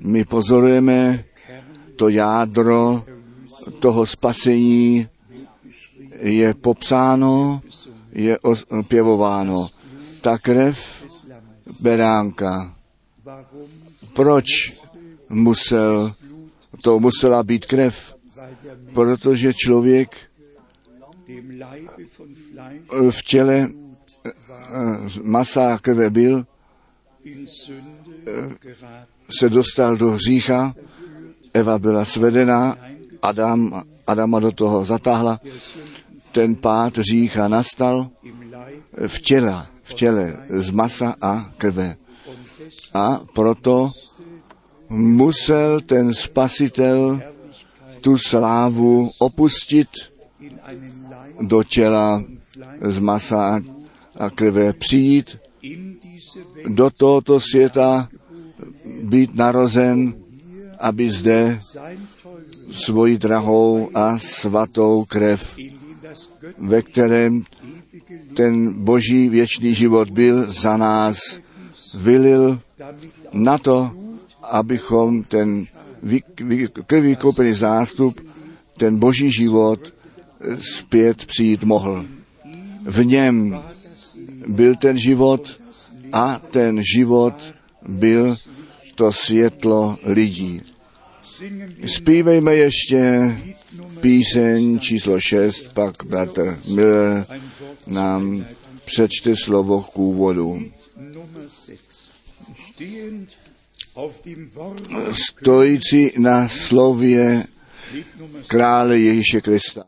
My pozorujeme to jádro toho spasení je popsáno, je opěvováno. Ta krev beránka. Proč musel, to musela být krev? Protože člověk v těle masa a krve byl, se dostal do hřícha, Eva byla svedena, Adam, Adama do toho zatáhla, ten pád hřícha nastal v těle, v těle z masa a krve. A proto musel ten spasitel tu slávu opustit do těla z masa a krve přijít do tohoto světa, být narozen, aby zde svoji drahou a svatou krev, ve kterém ten boží věčný život byl za nás, vylil na to, abychom ten krví koupený zástup, ten boží život zpět přijít mohl. V něm byl ten život a ten život byl to světlo lidí. Zpívejme ještě píseň číslo 6, pak bratr Miller nám přečte slovo k úvodu. Stojící na slově krále Ježíše Krista.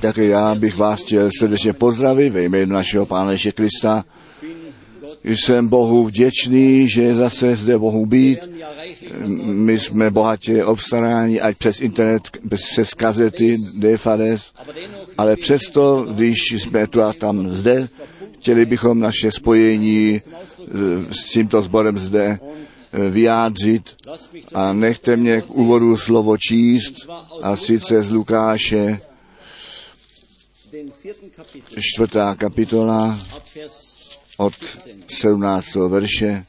Také já bych vás chtěl srdečně pozdravit ve jménu našeho Pána Ježíše Krista. Jsem Bohu vděčný, že zase zde mohu být. My jsme bohatě obstaráni, ať přes internet, přes kazety, DFRS, ale přesto, když jsme tu a tam zde, chtěli bychom naše spojení s tímto sborem zde vyjádřit a nechte mě k úvodu slovo číst a sice z Lukáše čtvrtá kapitola od 17. verše.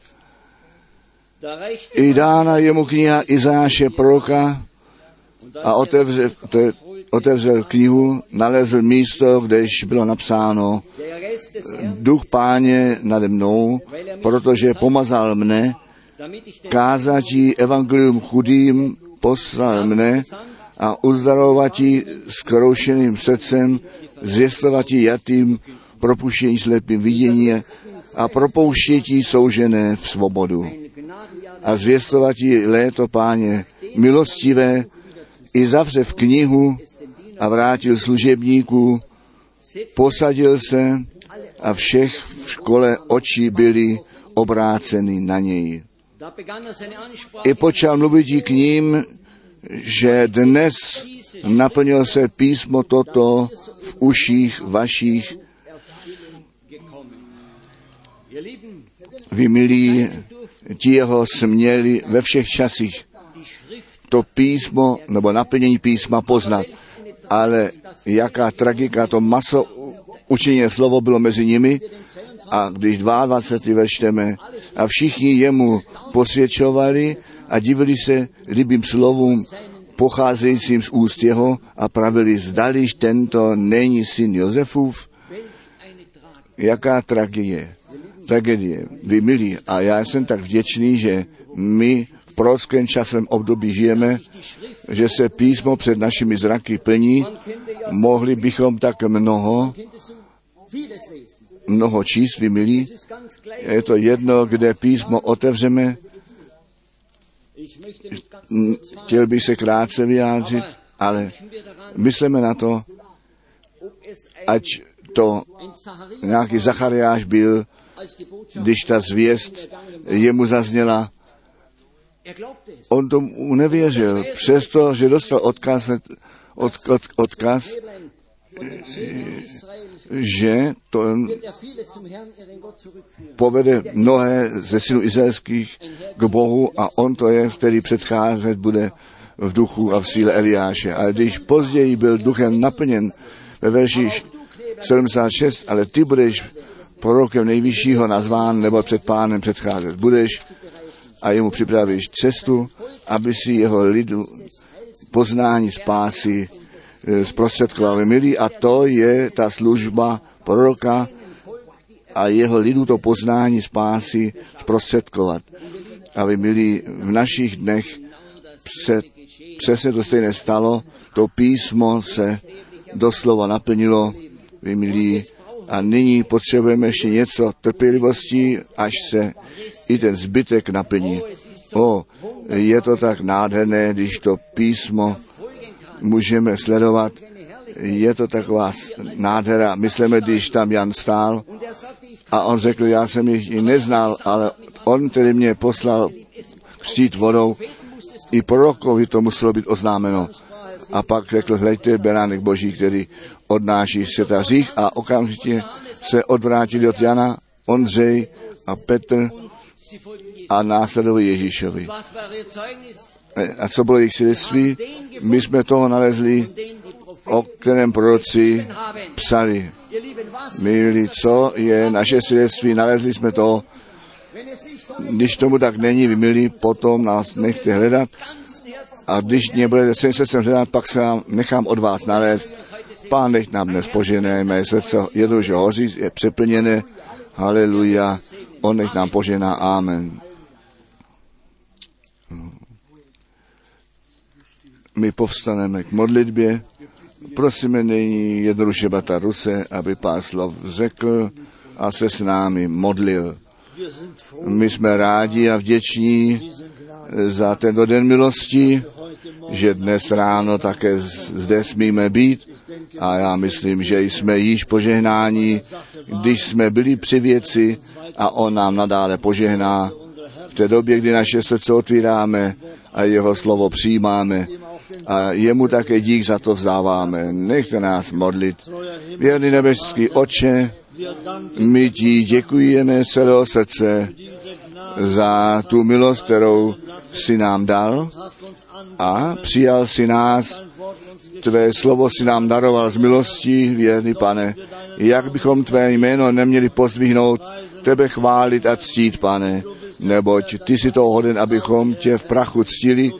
I dána jemu kniha Izáše proroka a otevřel, otevřel knihu, nalezl místo, kdež bylo napsáno Duch páně nade mnou, protože pomazal mne, kázatí evangelium chudým, poslal mne a uzdarovatí skroušeným srdcem, zvěstovatí jatým, propuštění slepým vidění a propouštětí soužené v svobodu. A zvěstovatí léto páně milostivé i zavře v knihu a vrátil služebníků, posadil se a všech v škole oči byly obráceny na něj. I počal mluvit k ním, že dnes naplnil se písmo toto v uších vašich. Vy milí, ti jeho směli ve všech časích to písmo nebo naplnění písma poznat. Ale jaká tragika, to maso učiněné slovo bylo mezi nimi a když 22. veršteme a všichni jemu posvědčovali a divili se líbým slovům pocházejícím z úst jeho a pravili, zdališ tento není syn Josefův, jaká tragédie, tragédie, vy milí. A já jsem tak vděčný, že my v prorockém časovém období žijeme, že se písmo před našimi zraky plní, mohli bychom tak mnoho, mnoho číst, vy milí. Je to jedno, kde písmo otevřeme. Chtěl bych se krátce vyjádřit, ale myslíme na to, ať to nějaký Zachariáš byl, když ta zvěst jemu zazněla, on tomu nevěřil, přesto, že dostal odkaz, od, od, odkaz že to povede mnohé ze synů izraelských k Bohu a on to je, který předcházet bude v duchu a v síle Eliáše. Ale když později byl duchem naplněn ve verši 76, ale ty budeš prorokem nejvyššího nazván nebo před pánem předcházet. Budeš a jemu připravíš cestu, aby si jeho lidu poznání spásy zprostředkovali milí a to je ta služba proroka a jeho lidu to poznání spásy zprostředkovat. A vy milí, v našich dnech se přesně to stejné stalo, to písmo se doslova naplnilo, vy milí, a nyní potřebujeme ještě něco trpělivosti, až se i ten zbytek naplní. O, je to tak nádherné, když to písmo můžeme sledovat. Je to taková nádhera. Myslíme, když tam Jan stál a on řekl, já jsem ji neznal, ale on tedy mě poslal křtít vodou. I prorokovi to muselo být oznámeno. A pak řekl, hleďte, beránek boží, který odnáší světa řích a okamžitě se odvrátili od Jana, Ondřej a Petr a následovali Ježíšovi. A co bylo jejich svědectví? My jsme toho nalezli, o kterém proroci psali. Milí, co je naše svědectví? Nalezli jsme to. Když tomu tak není, vy milí, potom nás nechte hledat. A když mě budete celým srdcem hledat, pak se vám nechám od vás nalézt. Pán nech nám dnes požené, mé srdce že hoří, je přeplněné. Haleluja. On nech nám požená. Amen. My povstaneme k modlitbě. Prosíme nyní jednoduše Bata Ruse, aby pár slov řekl a se s námi modlil. My jsme rádi a vděční za tento den milosti, že dnes ráno také zde smíme být. A já myslím, že jsme již požehnáni, když jsme byli při věci a on nám nadále požehná v té době, kdy naše srdce otvíráme a jeho slovo přijímáme a jemu také dík za to vzdáváme. Nechte nás modlit. Věrný nebeský oče, my ti děkujeme celého srdce za tu milost, kterou si nám dal a přijal si nás, tvé slovo si nám daroval z milostí, věrný pane. Jak bychom tvé jméno neměli pozdvihnout, tebe chválit a ctít, pane, neboť ty si to hoden, abychom tě v prachu ctili,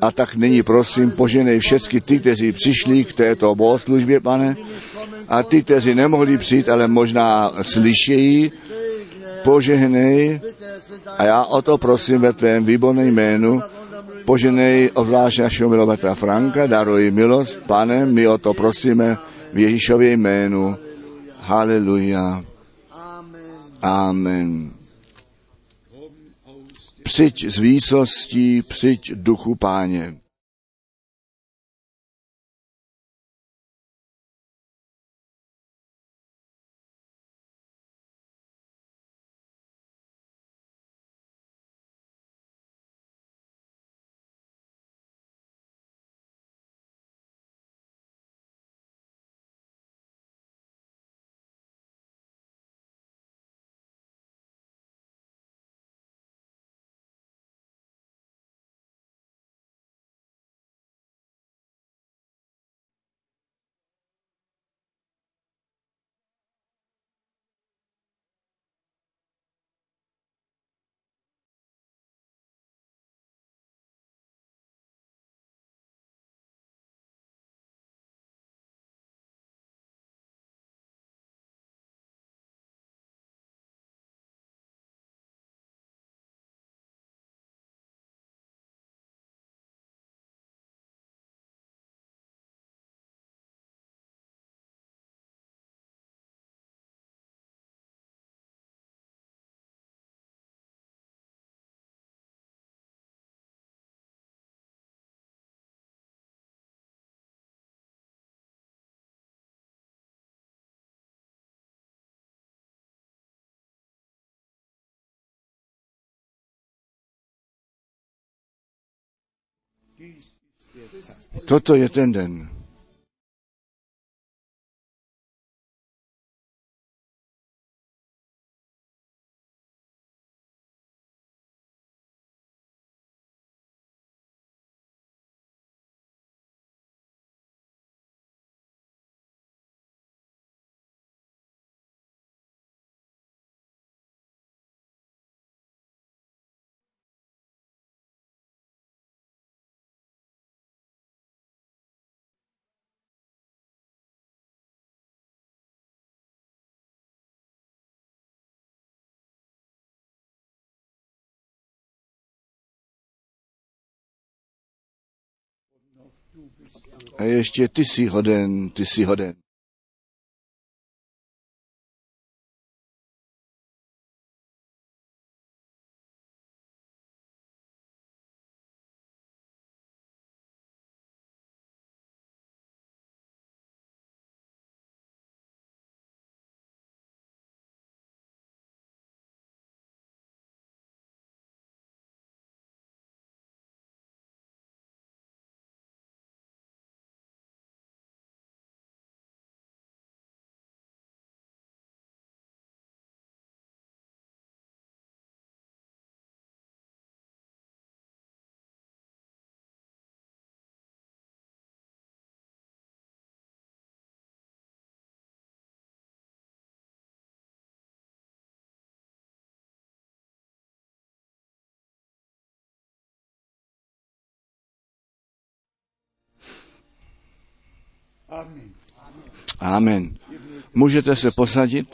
a tak nyní prosím, poženej všechny ty, kteří přišli k této bohoslužbě, pane, a ty, kteří nemohli přijít, ale možná slyšejí, požehnej a já o to prosím ve tvém výborném jménu, poženej obzvlášť našeho milovata Franka, daruj milost, pane, my o to prosíme v Ježíšově jménu. Haleluja. Amen. Přijď z výsostí, přijď duchu páně. Toto je ten den. A ještě ty jsi hoden, ty jsi hoden. Amen. Můžete se posadit?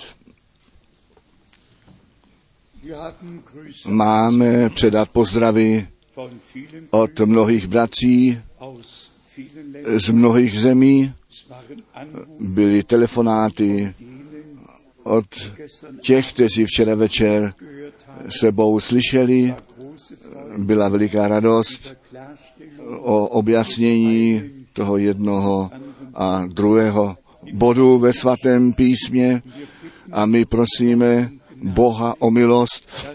Máme předat pozdravy od mnohých bratří z mnohých zemí. Byly telefonáty od těch, kteří včera večer sebou slyšeli. Byla veliká radost o objasnění toho jednoho a druhého bodu ve svatém písmě a my prosíme Boha o milost,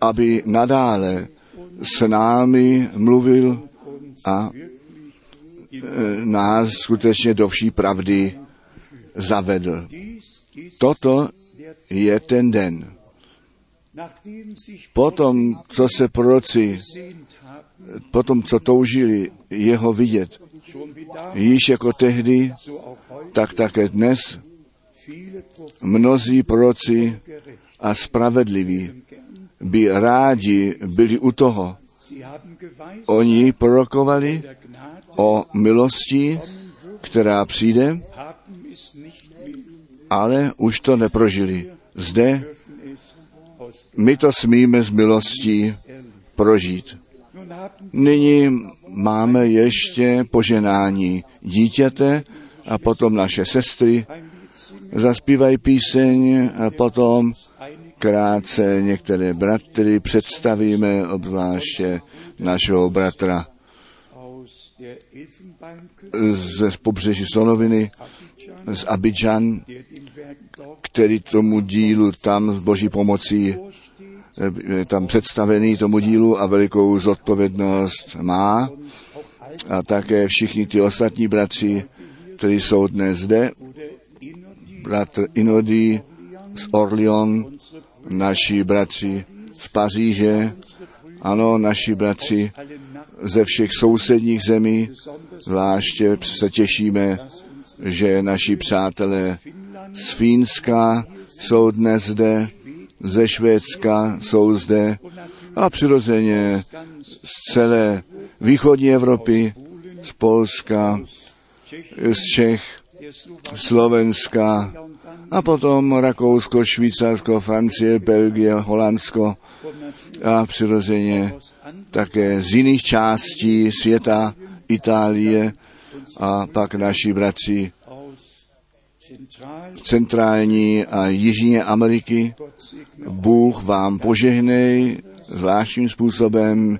aby nadále s námi mluvil a e, nás skutečně do vší pravdy zavedl. Toto je ten den. Potom, co se proroci, potom, co toužili jeho vidět, již jako tehdy, tak také dnes mnozí proroci a spravedliví by rádi byli u toho. Oni prorokovali o milosti, která přijde, ale už to neprožili. Zde my to smíme z milostí prožít. Nyní máme ještě poženání. Dítěte a potom naše sestry. Zaspívají píseň a potom krátce některé bratry představíme, obzvláště našeho bratra ze pobřeží Sonoviny, z Abidžan, který tomu dílu tam s boží pomocí tam představený tomu dílu a velikou zodpovědnost má. A také všichni ty ostatní bratři, kteří jsou dnes zde, bratr Inody z Orleon, naši bratři z Paříže, ano, naši bratři ze všech sousedních zemí, zvláště se těšíme, že naši přátelé z Fínska jsou dnes zde, ze Švédska jsou zde a přirozeně z celé východní Evropy, z Polska, z Čech, Slovenska a potom Rakousko, Švýcarsko, Francie, Belgie, Holandsko a přirozeně také z jiných částí světa, Itálie a pak naši bratři centrální a jižní Ameriky. Bůh vám požehnej zvláštním způsobem.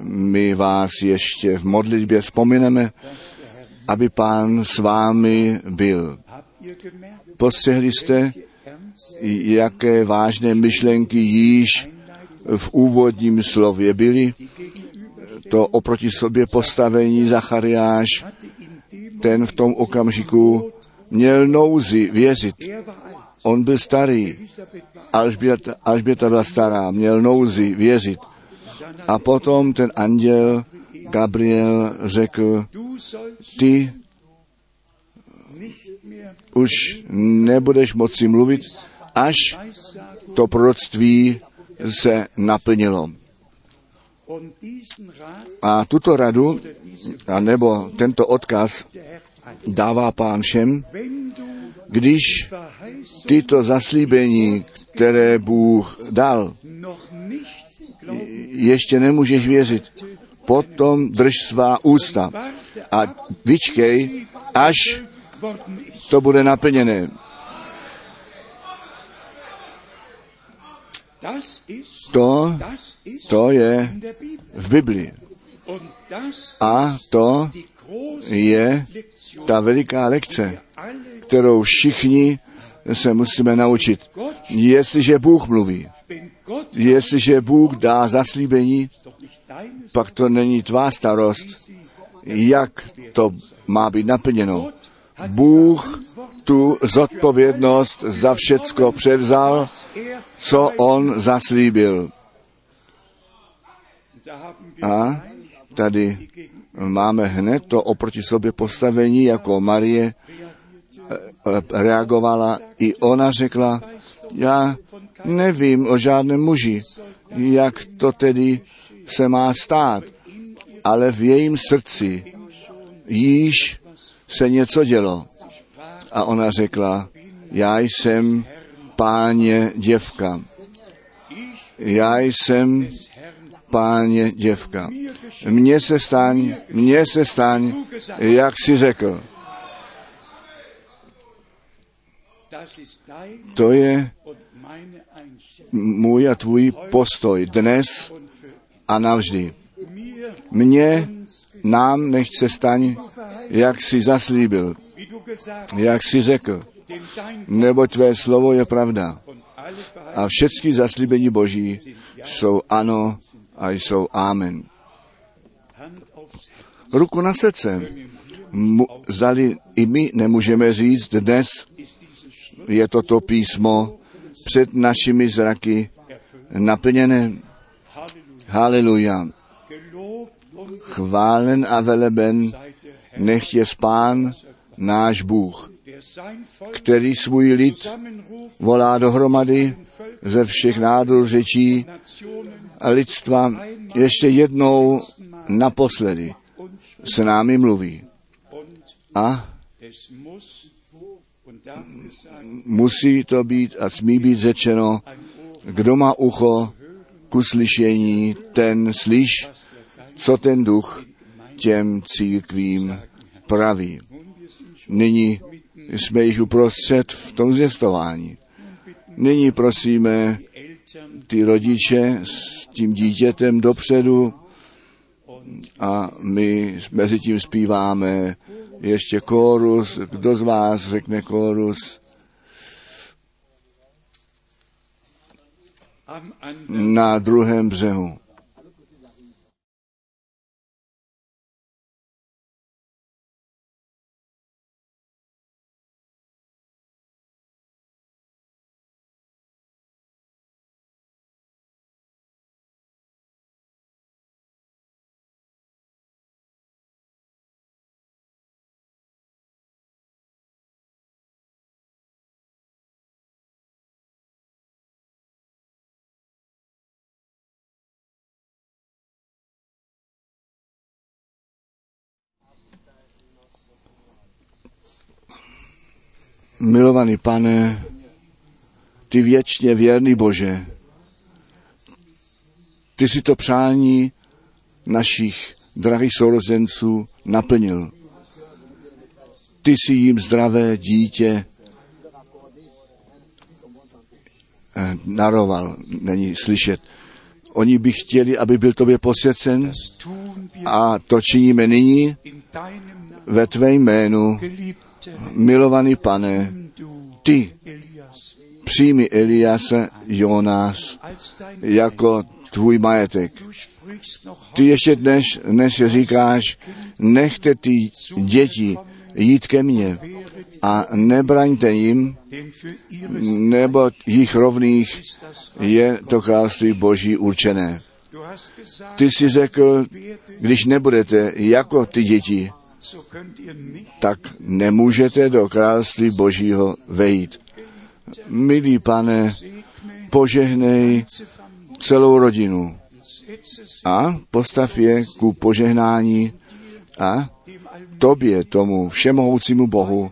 My vás ještě v modlitbě vzpomeneme, aby pán s vámi byl. Postřehli jste, jaké vážné myšlenky již v úvodním slově byly. To oproti sobě postavení Zachariáš, ten v tom okamžiku měl nouzi věřit. On byl starý, Alžběta, Alžběta byla stará, měl nouzi věřit. A potom ten anděl Gabriel řekl, ty už nebudeš moci mluvit, až to proroctví se naplnilo. A tuto radu, nebo tento odkaz dává pán všem, když tyto zaslíbení, které Bůh dal, ještě nemůžeš věřit, potom drž svá ústa a vyčkej, až to bude naplněné. To, to je v Biblii. A to je ta veliká lekce, kterou všichni se musíme naučit. Jestliže Bůh mluví, jestliže Bůh dá zaslíbení, pak to není tvá starost, jak to má být naplněno. Bůh tu zodpovědnost za všecko převzal, co on zaslíbil. A tady máme hned to oproti sobě postavení, jako Marie eh, reagovala. I ona řekla, já nevím o žádném muži, jak to tedy se má stát, ale v jejím srdci již se něco dělo. A ona řekla, já jsem páně děvka. Já jsem páně děvka. Mně se staň, mně se staň, jak si řekl. To je můj a tvůj postoj dnes a navždy. Mně, nám nechce staň, jak si zaslíbil, jak si řekl, neboť tvé slovo je pravda. A všechny zaslíbení Boží jsou ano a jsou amen. Ruku na srdce. Mu, zali i my nemůžeme říct dnes, je toto písmo před našimi zraky naplněné. Haleluja. Chválen a veleben, nech je spán náš Bůh, který svůj lid volá dohromady ze všech nádor řečí lidstva ještě jednou naposledy s námi mluví. A musí to být a smí být řečeno, kdo má ucho ku slyšení, ten slyš, co ten duch těm církvím praví. Nyní jsme již uprostřed v tom zvěstování. Nyní prosíme ty rodiče s tím dítětem dopředu a my mezi tím zpíváme ještě kórus. Kdo z vás řekne kórus? Na druhém břehu. Milovaný pane, ty věčně věrný Bože, ty si to přání našich drahých sourozenců naplnil. Ty si jim zdravé dítě eh, naroval, není slyšet. Oni by chtěli, aby byl tobě posvěcen a to činíme nyní ve tvé jménu, milovaný pane, ty přijmi Eliase dein jako tvůj majetek. Ty ještě dnes, dnes říkáš, nechte ty děti jít ke mně a nebraňte jim, nebo jich rovných je to království boží určené. Ty si řekl, když nebudete jako ty děti, tak nemůžete do království božího vejít. Milý pane, požehnej celou rodinu a postav je ku požehnání a tobě, tomu všemohoucímu Bohu,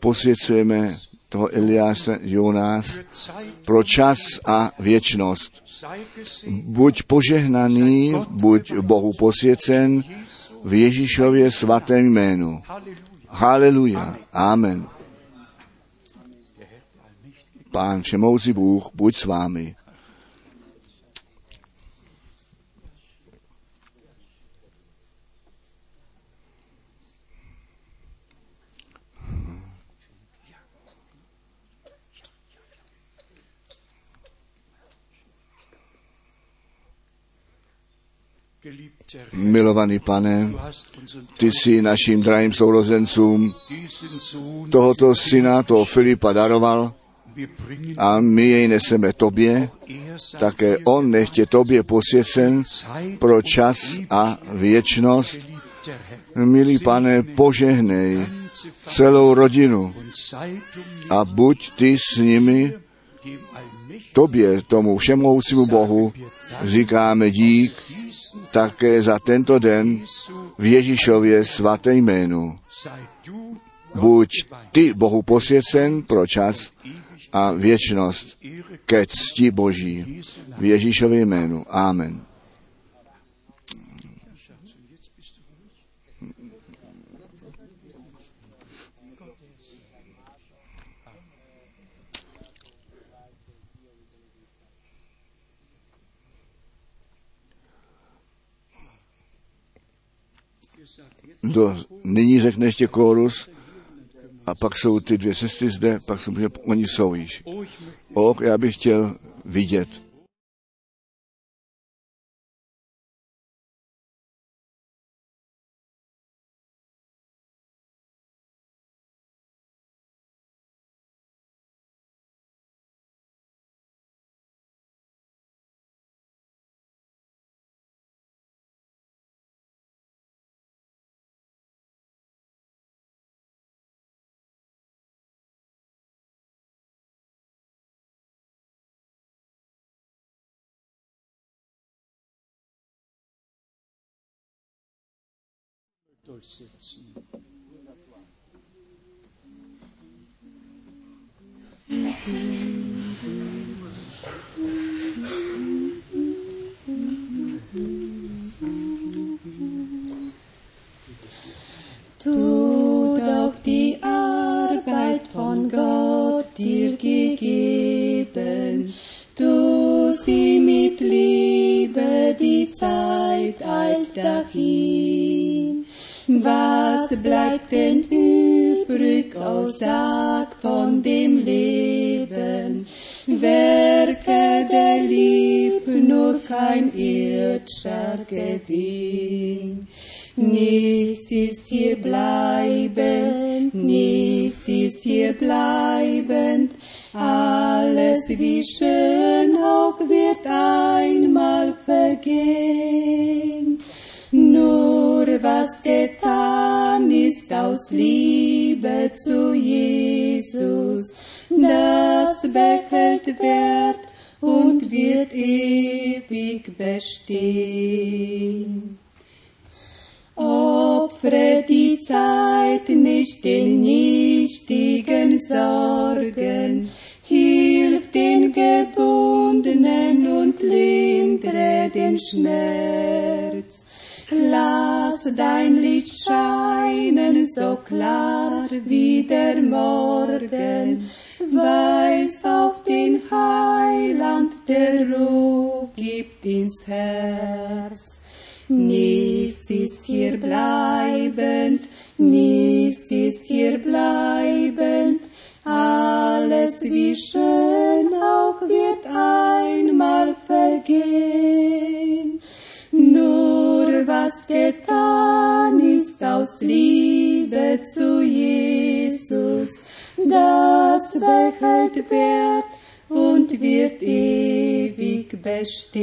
posvěcujeme toho für Zeit pro čas a věčnost. Buď požehnaný, buď Bohu posvěcen v Ježíšově svatém jménu. Haleluja. Amen. Pán všemoucí Bůh, buď s vámi. Milovaný pane, ty jsi našim drahým sourozencům tohoto syna, toho Filipa daroval a my jej neseme tobě, také on nechtě tobě posvěcen pro čas a věčnost. Milý pane, požehnej celou rodinu a buď ty s nimi, tobě, tomu všemohoucímu Bohu, říkáme dík také za tento den v Ježíšově svaté jménu. Buď ty Bohu posvěcen pro čas a věčnost ke cti Boží v Ježíšově jménu. Amen. Do, nyní řekne ještě kórus a pak jsou ty dvě sestry zde, pak jsou, oni jsou již. O, já bych chtěl vidět. Durchsetzen. Tu ewig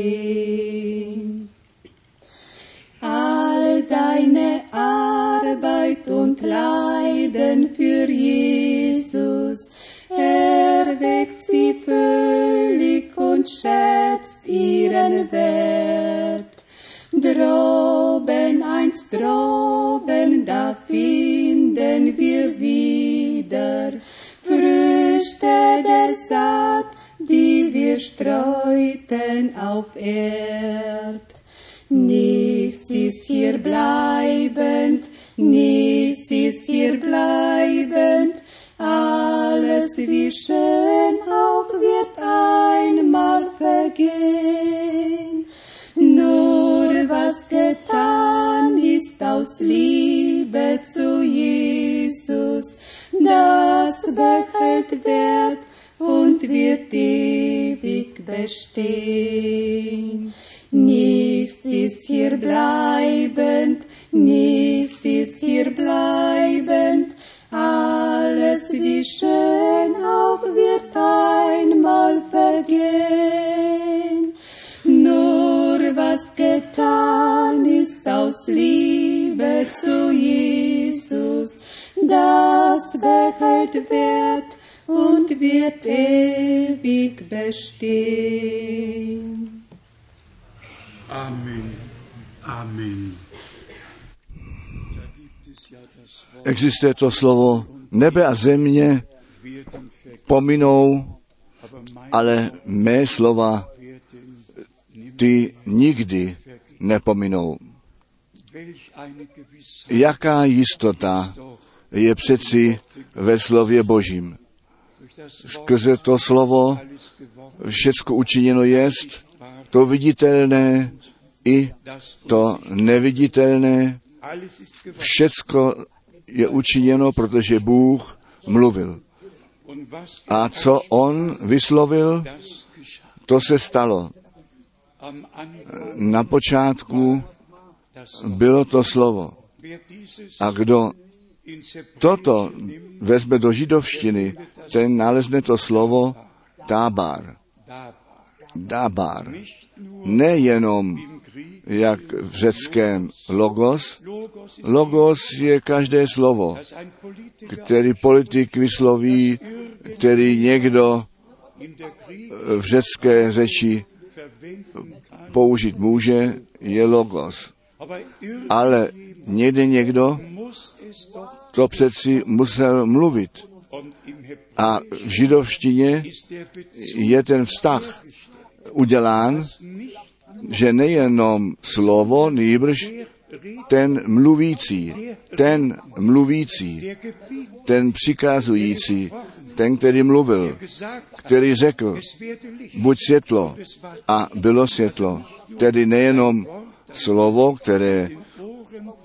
aus Liebe zu Jesus, das behält Wert und wird ewig bestehen. Nichts ist hier bleibend, nichts ist hier bleibend, alles wie schön auch wird einmal vergehen. Nur was getan ist aus Liebe zu Jesus, das behält Wert und wird ewig bestehen. Amen. Amen. Existuje to slovo, nebe a země pominou, ale mé slova ty nikdy nepominou. Jaká jistota je přeci ve slově Božím. Skrze to slovo všecko učiněno jest, to viditelné i to neviditelné. Všecko je učiněno, protože Bůh mluvil. A co on vyslovil, to se stalo. Na počátku bylo to slovo. A kdo toto vezme do židovštiny, ten nalezne to slovo. Nicht nur Nejenom jak v řeckém logos. Logos je každé slovo, který politik vysloví, který někdo v řecké řeči použít může, je logos. Ale někde někdo to přeci musel mluvit. A v židovštině je ten vztah udělán, že nejenom slovo, nýbrž ten mluvící, ten mluvící, ten přikazující, ten, který mluvil, který řekl, buď světlo a bylo světlo. Tedy nejenom slovo, které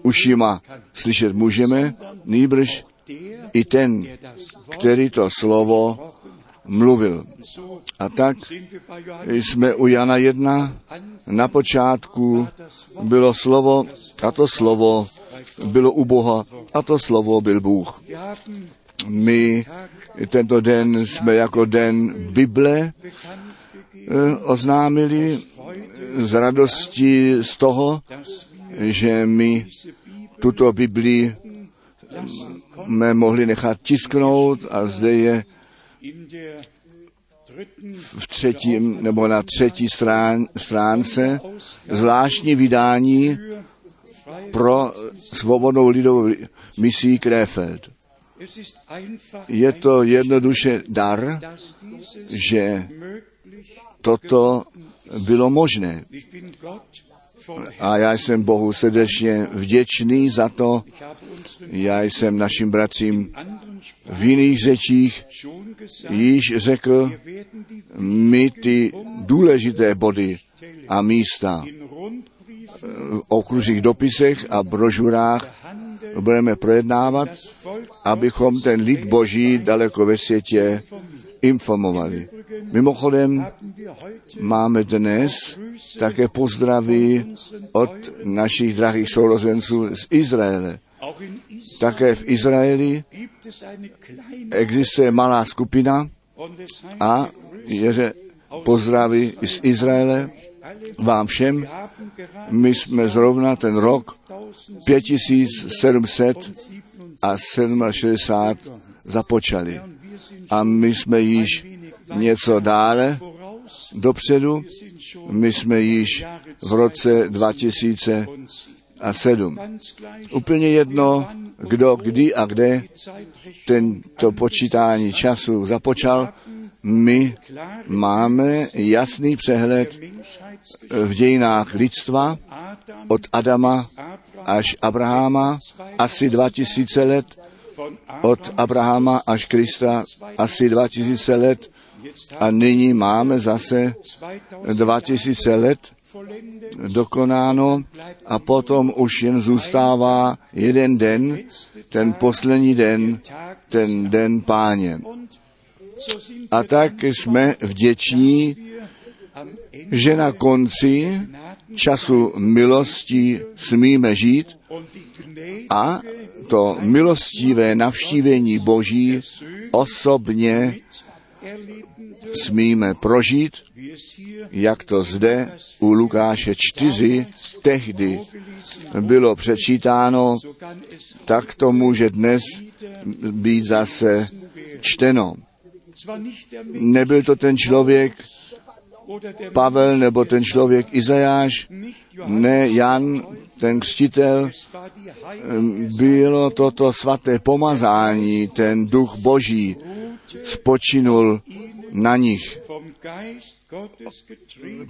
ušima slyšet můžeme, nýbrž i ten, který to slovo mluvil. A tak jsme u Jana 1. Na počátku bylo slovo a to slovo bylo u Boha a to slovo byl Bůh. My tento den jsme jako den Bible eh, oznámili z radosti z toho, že my tuto Bibli lassen konnten. jsme mohli nechat tisknout a zde je v třetím nebo na třetí strán, stránce zvláštní vydání pro svobodnou lidovou misí Krefeld. Je to jednoduše dar, že toto bylo možné. A já jsem Bohu srdečně vděčný za to. Já jsem našim bratřím v jiných řečích již řekl, my ty důležité body a místa v okružích dopisech a brožurách budeme projednávat, abychom ten lid boží daleko ve světě informovali. Mimochodem máme dnes také pozdravy od našich drahých sourozenců z Izraele. Také v Izraeli existuje malá skupina a je pozdravy z Izraele vám všem. My jsme zrovna ten rok 5700 a 67 započali. A my jsme již něco dále dopředu. My jsme již v roce 2007. ganz gleich Úplně jedno, kdo, kdy a kde tento počítání času započal. My máme jasný přehled v dějinách lidstva od Adama až Abraháma asi 2000 let, od Abraham, Abrahama až Krista asi 2000 let a nyní máme zase 2000 2000 let dokonáno a potom už jen zůstává jeden den, ten poslední den, ten den páně. A tak jsme vděční, že na konci času milosti smíme žít a to milostivé navštívení Boží osobně smíme prožít, jak to zde u Lukáše 4 tehdy bylo přečítáno, tak to může dnes být zase čteno. Nebyl to ten člověk Pavel nebo ten člověk Izajáš, ne Jan, ten křtitel, bylo toto svaté pomazání, ten duch boží spočinul na nich.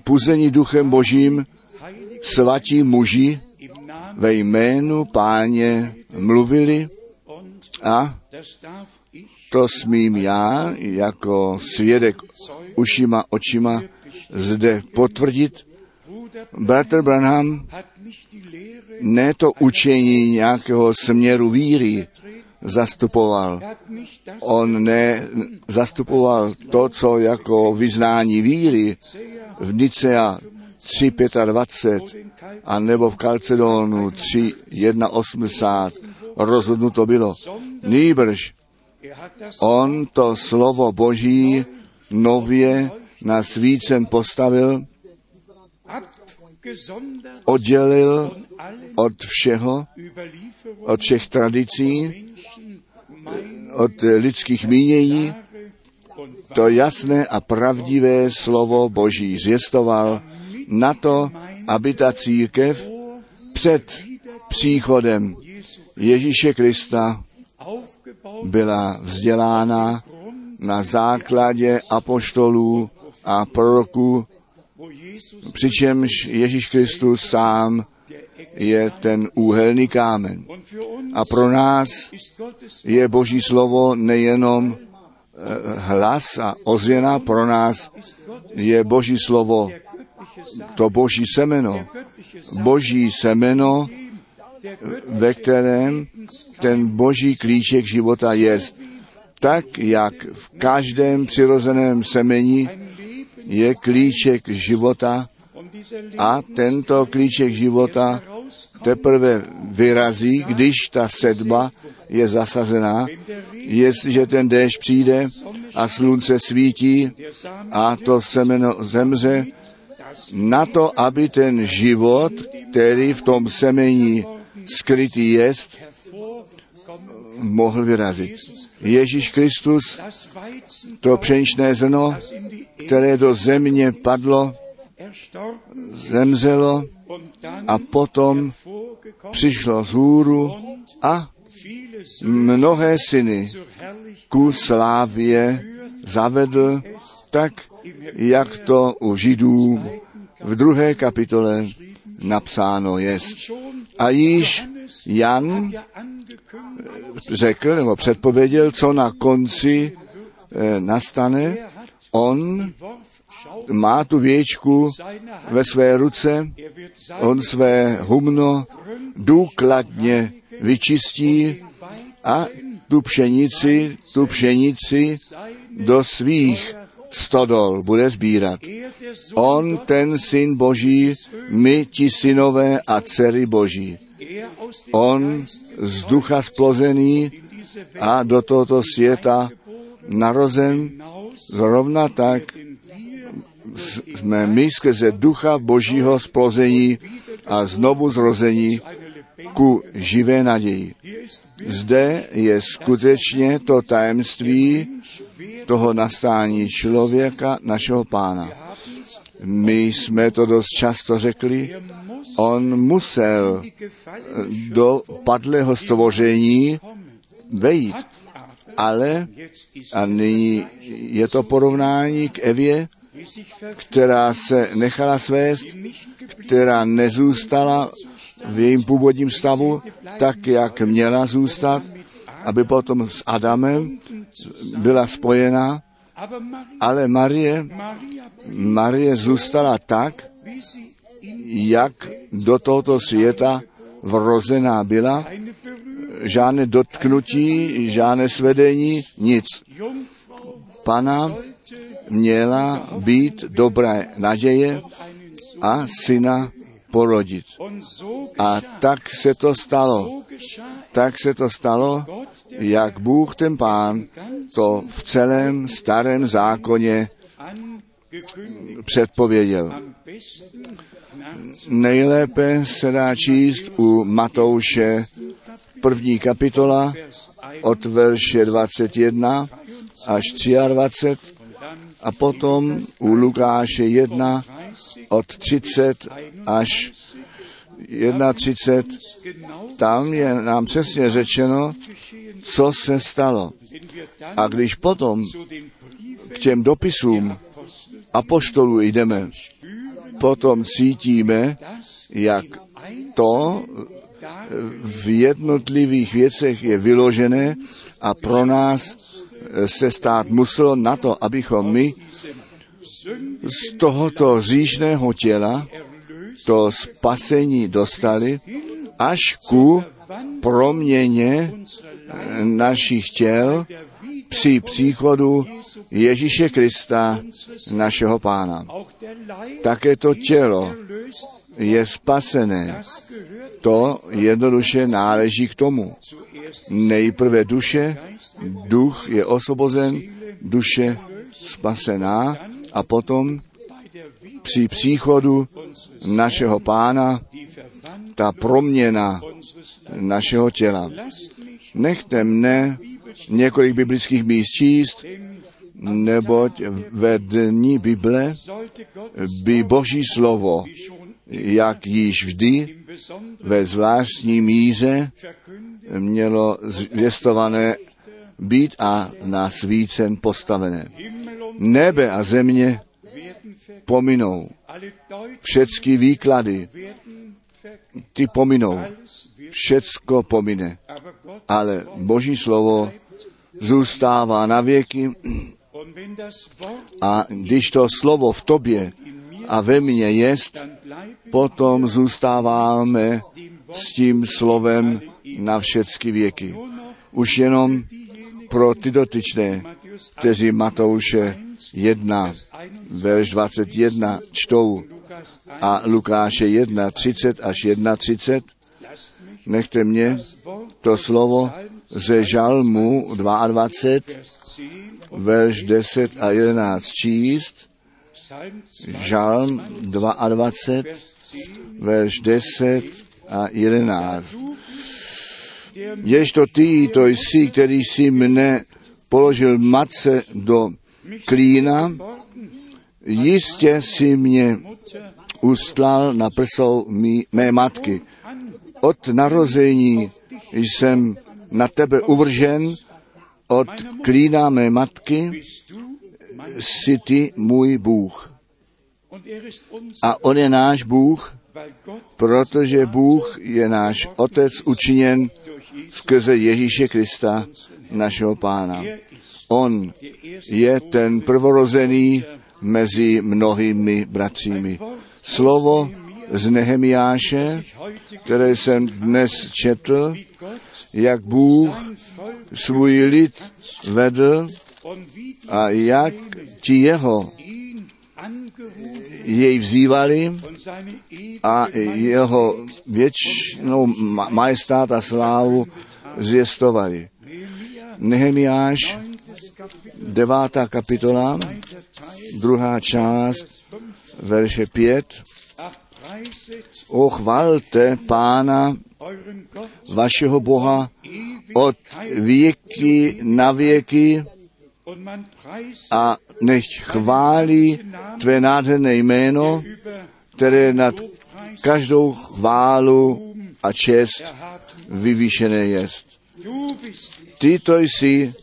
Puzení duchem božím svatí muži ve jménu páně mluvili a to smím já jako svědek ušima očima zde potvrdit. Bratr Branham ne to učení nějakého směru víry zastupoval. On ne zastupoval to, co jako vyznání víry v Nicea 3.25 a nebo v Kalcedonu 3.1.80 rozhodnuto bylo. Nýbrž on to slovo Boží nově na svícen postavil, oddělil od všeho, od všech tradicí, od lidských mínění, to jasné a pravdivé slovo Boží zvěstoval na to, aby ta církev před příchodem Ježíše Krista byla vzdělána na základě apoštolů a proroků, přičemž Ježíš Kristus sám je ten úhelný kámen. A pro nás je Boží slovo nejenom eh, hlas a ozvěna, pro nás je Boží slovo to Boží semeno. Boží semeno, ve kterém ten Boží klíček života je. Tak, jak v každém přirozeném semeni je klíček života a tento klíček života teprve vyrazí, když ta sedba je zasazená, jestliže ten déšť přijde a slunce svítí a to semeno zemře, na to, aby ten život, který v tom semení skrytý jest, mohl vyrazit. Ježíš Kristus, to pšeničné zrno, které do země padlo, zemřelo a potom přišlo z hůru a mnohé syny ku slávě zavedl, tak jak to u Židů v druhé kapitole napsáno jest. A již Jan ja angekündigt, řekl nebo předpověděl, co na konci eh, nastane. On má tu věčku ve své ruce, on své humno důkladně vyčistí a tu pšenici, tu pšenici do svých stodol bude sbírat. On, ten syn Boží, my ti synové a dcery Boží. On z ducha splozený a do tohoto světa narozen, zrovna tak jsme my skrze ducha Božího splození a znovu zrození ku živé naději. Zde je skutečně to tajemství toho nastání člověka, našeho pána. My jsme to dost často řekli, on musel gefallene do padlého stvoření vejít, ale a nyní je to porovnání k Evě, která se nechala svést, která nezůstala v jejím původním stavu, tak jak měla zůstat, aby potom s Adamem byla Maria, ale Marie, Marie zůstala tak, jak do tohoto světa vrozená byla, žádné dotknutí, žádné svedení, nic. Pana měla být dobré naděje a syna porodit. A tak se to stalo. Tak se to stalo, jak Bůh ten pán to v celém starém zákoně předpověděl. Nejlépe se dá číst u Matouše první kapitola Vers 1 od verše 21 až 23 a potom u Lukáše 1 od 30 až 31. genau Tam je nám přesně řečeno, co se stalo. A když potom k těm dopisům apoštolů jdeme, potom cítíme, jak to v jednotlivých věcech je vyložené a pro nás se stát muselo na to, abychom my z tohoto říšného těla to spasení dostali až ku proměně našich těl při příchodu Ježíše Krista, našeho pána. Také to tělo je spasené. To jednoduše náleží k tomu. Nejprve duše, duch je osvobozen, duše spasená a potom při příchodu našeho pána ta proměna našeho těla. Nechte mne několik biblických míst číst, neboť ve dní Bible by Boží slovo, jak již vždy, ve zvláštní míře mělo zvěstované být a na svícen postavené. Nebe a země pominou. Všecky výklady, ty pominou. Všecko pomine. Ale Boží slovo zůstává na věky a když to slovo v tobě a ve mně jest, potom zůstáváme s tím slovem na všecky věky. Už jenom pro ty dotyčné, kteří Matouše 1, verš 21 čtou a Lukáše 1, 30 až 1, 30, nechte mě to slovo ze Žalmu 22, verš 10 a 11 číst. Žalm 22, verš 10 a 11. Jež to ty, to jsi, který si mne položil matce do klína, jistě si mě ustlal na prsou mý, mé matky. Od narození jsem na tebe uvržen, od klína mé matky si ty můj Bůh. A on je náš Bůh, protože Bůh je náš Otec učiněn skrze Ježíše Krista, našeho Pána. On je ten prvorozený mezi mnohými bratřími. Slovo z Nehemiáše, které jsem dnes četl, jak Bůh svůj lid vedl a jak ti jeho jej vzývali a jeho věčnou majestát a slávu zvěstovali. Nehemiáš, devátá kapitola, druhá část, verše pět. O chvalte pána vašeho Boha od věky na věky a nech chválí tvé nádherné jméno, které nad každou chválu a čest vyvýšené jest. Ty to jsi,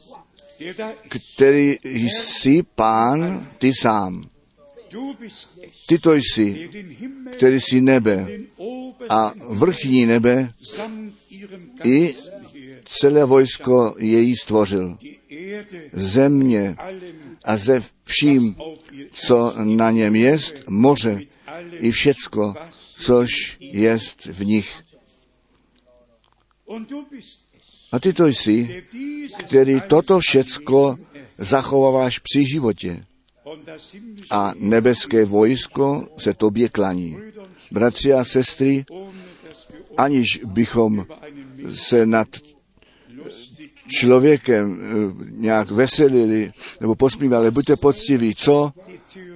který jsi pán, ty sám. Ty to jsi, který jsi nebe a vrchní nebe i celé vojsko její stvořil. Země a ze vším, co na něm jest, moře i všecko, což jest v nich. A ty to jsi, který toto všecko zachováváš při životě. A nebeské vojsko se tobě klaní. Bratři a sestry, aniž bychom se nad člověkem eh, nějak veselili nebo posmívali, buďte poctiví, co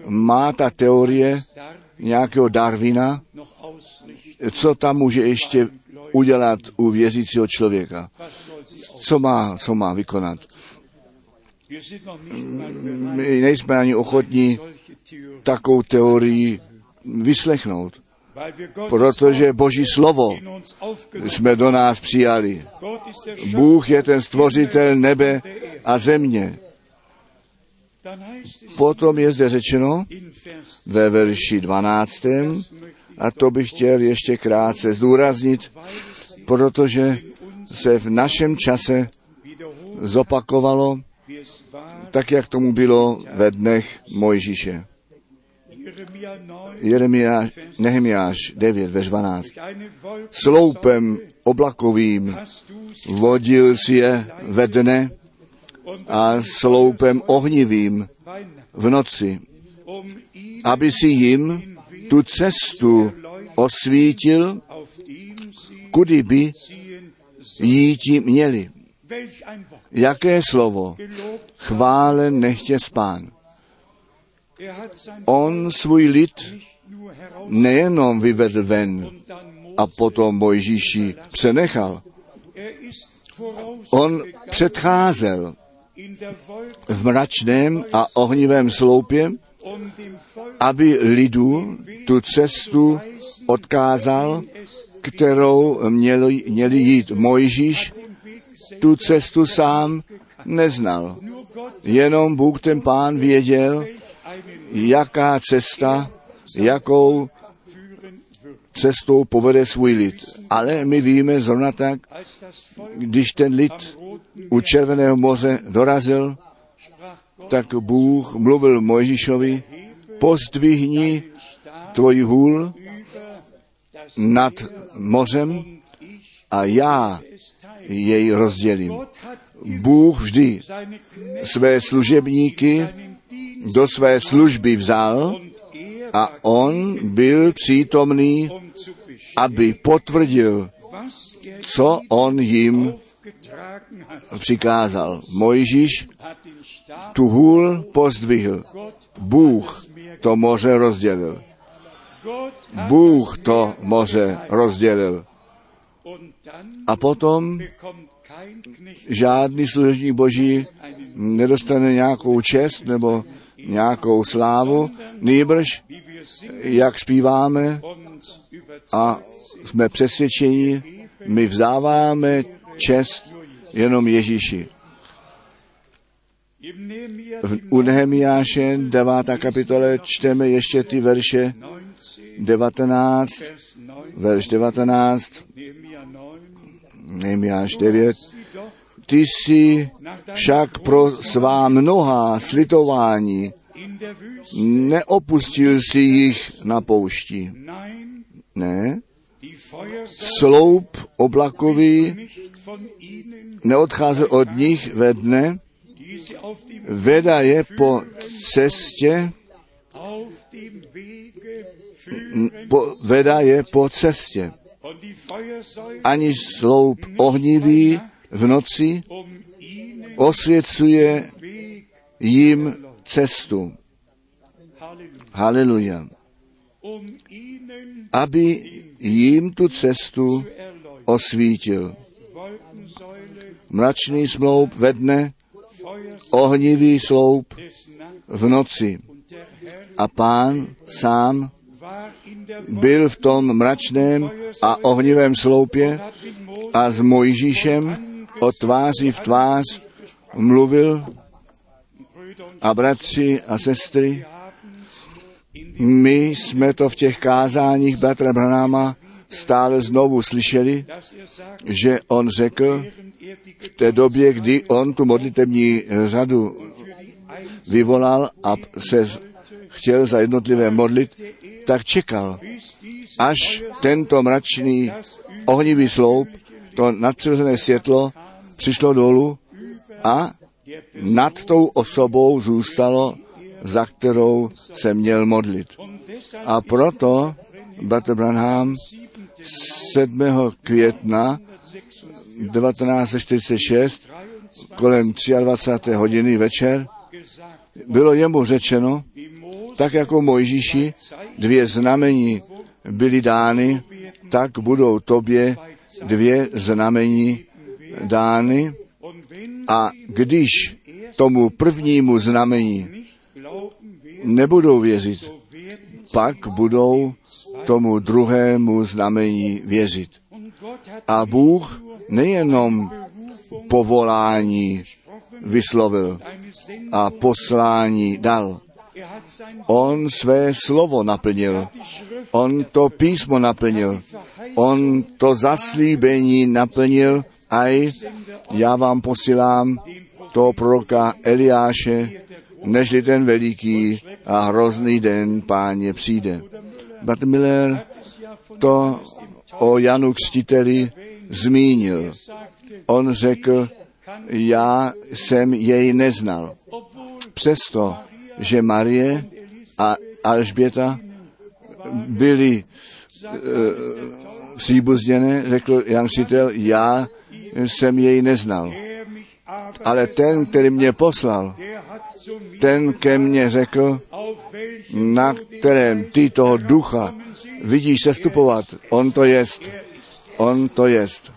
má ta teorie nějakého Darwina, co tam může ještě udělat u věřícího člověka. Co má, co má vykonat? My nejsme ani ochotní takovou teorii vyslechnout, protože Boží slovo jsme do nás přijali. Bůh je ten stvořitel nebe a země. Potom je zde řečeno ve verši 12. A to bych chtěl ještě krátce zdůraznit, protože se v našem čase zopakovalo, tak jak tomu bylo ve dnech Mojžíše. Jeremia 9, Jeremiáš, Nehemiáš 9, ve 12. eine Wolke Sloupem oblakovým vodil si je ve dne a sloupem ohnivým v noci, aby si jim tu cestu osvítil, kudy by jíti měli. Jaké slovo? Chválen nechtě spán. er On svůj lid nejenom vyvedl ven a potom Mojžíši přenechal. Er On předcházel v mračném a ohnivém sloupě, um aby lidu tu cestu odkázal, kterou měli, měli jít. Mojžíš. Tu cestu sám neznal. Jenom Bůh ten pán věděl, jaká cesta, jakou cestou povede svůj lid. Ale my víme zrovna tak, když ten lid u Červeného moře dorazil, tak Bůh mluvil Mojžíšovi, pozdvihni tvoji hůl nad mořem a já. Jej rozdělím. Bůh vždy své služebníky do své služby vzal a on byl přítomný, aby potvrdil, co on jim přikázal. Mojžíš tu hůl pozdvihl. Bůh to moře rozdělil. Bůh to moře rozdělil. A potom žádný služebník boží nedostane nějakou čest nebo nějakou slávu, nýbrž, jak zpíváme a jsme přesvědčeni, my vzdáváme čest jenom Ježíši. V, u Nehemiáše 9. kapitole čteme ještě ty verše 19, 19, Vers 9, verš 19, Nehemia 9, Nehemiáš 9. sie doch Ty jsi však pro svá mnohá slitování neopustil si jich na poušti. Ne? Sloup oblakový neodcházel od nich ve dne, veda je po cestě, po, veda je po cestě. Ani sloup ohnivý v noci osvěcuje jim cestu. Haleluja. Aby jim tu cestu osvítil. Mračný sloup ve dne, ohnivý sloup v noci. A pán sám byl v tom mračném a ohnivém sloupě a s Mojžíšem o tváři v tvář mluvil a bratři a sestry, my jsme to v těch kázáních bratra Branáma stále znovu slyšeli, že on řekl v té době, kdy on tu modlitební řadu vyvolal a se chtěl za jednotlivé modlit, tak čekal, až tento mračný ohnivý sloup, to nadpřirozené světlo přišlo dolů a nad tou osobou zůstalo, za kterou se měl modlit. A proto Bratr Branham 7. května 1946 kolem 23. hodiny večer bylo jemu řečeno, tak jako Mojžíši dvě znamení byly dány, tak budou tobě dvě znamení dány a když tomu prvnímu znamení nebudou věřit, pak budou tomu druhému znamení věřit. A Bůh nejenom povolání vyslovil a poslání dal. On své slovo naplnil. On to písmo naplnil. On to zaslíbení naplnil a já vám posílám toho proroka Eliáše, nežli ten veliký a hrozný den páně přijde. Brat Miller to o Janu Křtiteli zmínil. On řekl, já jsem jej neznal. Přesto, že Marie a Alžběta byli e, příbuzděné, řekl Jan Křtitel, já jsem jej neznal. Ale ten, který mě poslal, ten ke mně řekl, na kterém ty toho ducha vidíš sestupovat, on to jest, on to jest.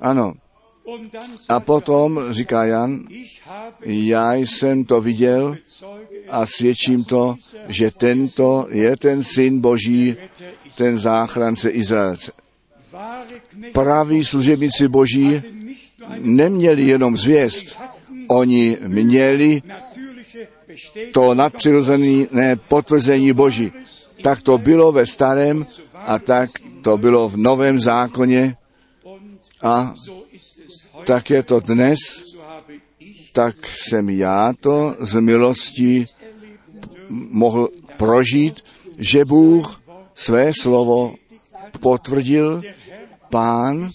Ano. A potom, říká Jan, já jsem to viděl a svědčím to, že tento je ten syn Boží, ten záchrance Izraelce. Praví služebníci Boží neměli jenom zvěst, oni měli to nadpřirozené potvrzení Boží. Tak to bylo ve starém a tak to bylo v novém zákoně a tak je to dnes, tak jsem já to z milostí mohl prožít, že Bůh své slovo potvrdil, pán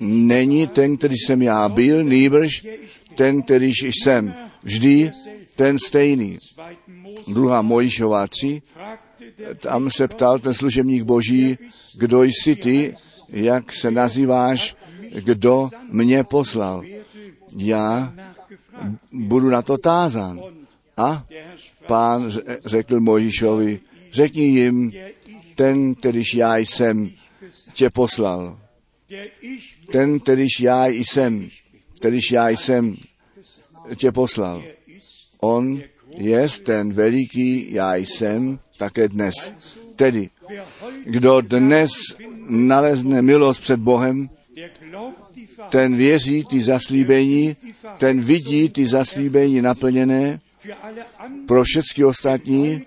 není ten, který jsem já byl, nýbrž ten, kterýž jsem. Vždy ten stejný. Druhá Mojišová 3, tam se ptal ten služebník boží, kdo jsi ty, jak se nazýváš, kdo mě poslal. Já budu na to tázán. A pán řekl Mojišovi, řekni jim, ten, kterýž já jsem, tě poslal. Ten, kterýž já jsem, kterýž já jsem, tě poslal. On je ten veliký já jsem také dnes. Tedy, kdo dnes nalezne milost před Bohem, ten věří ty zaslíbení, ten vidí ty zaslíbení naplněné, pro všechny ostatní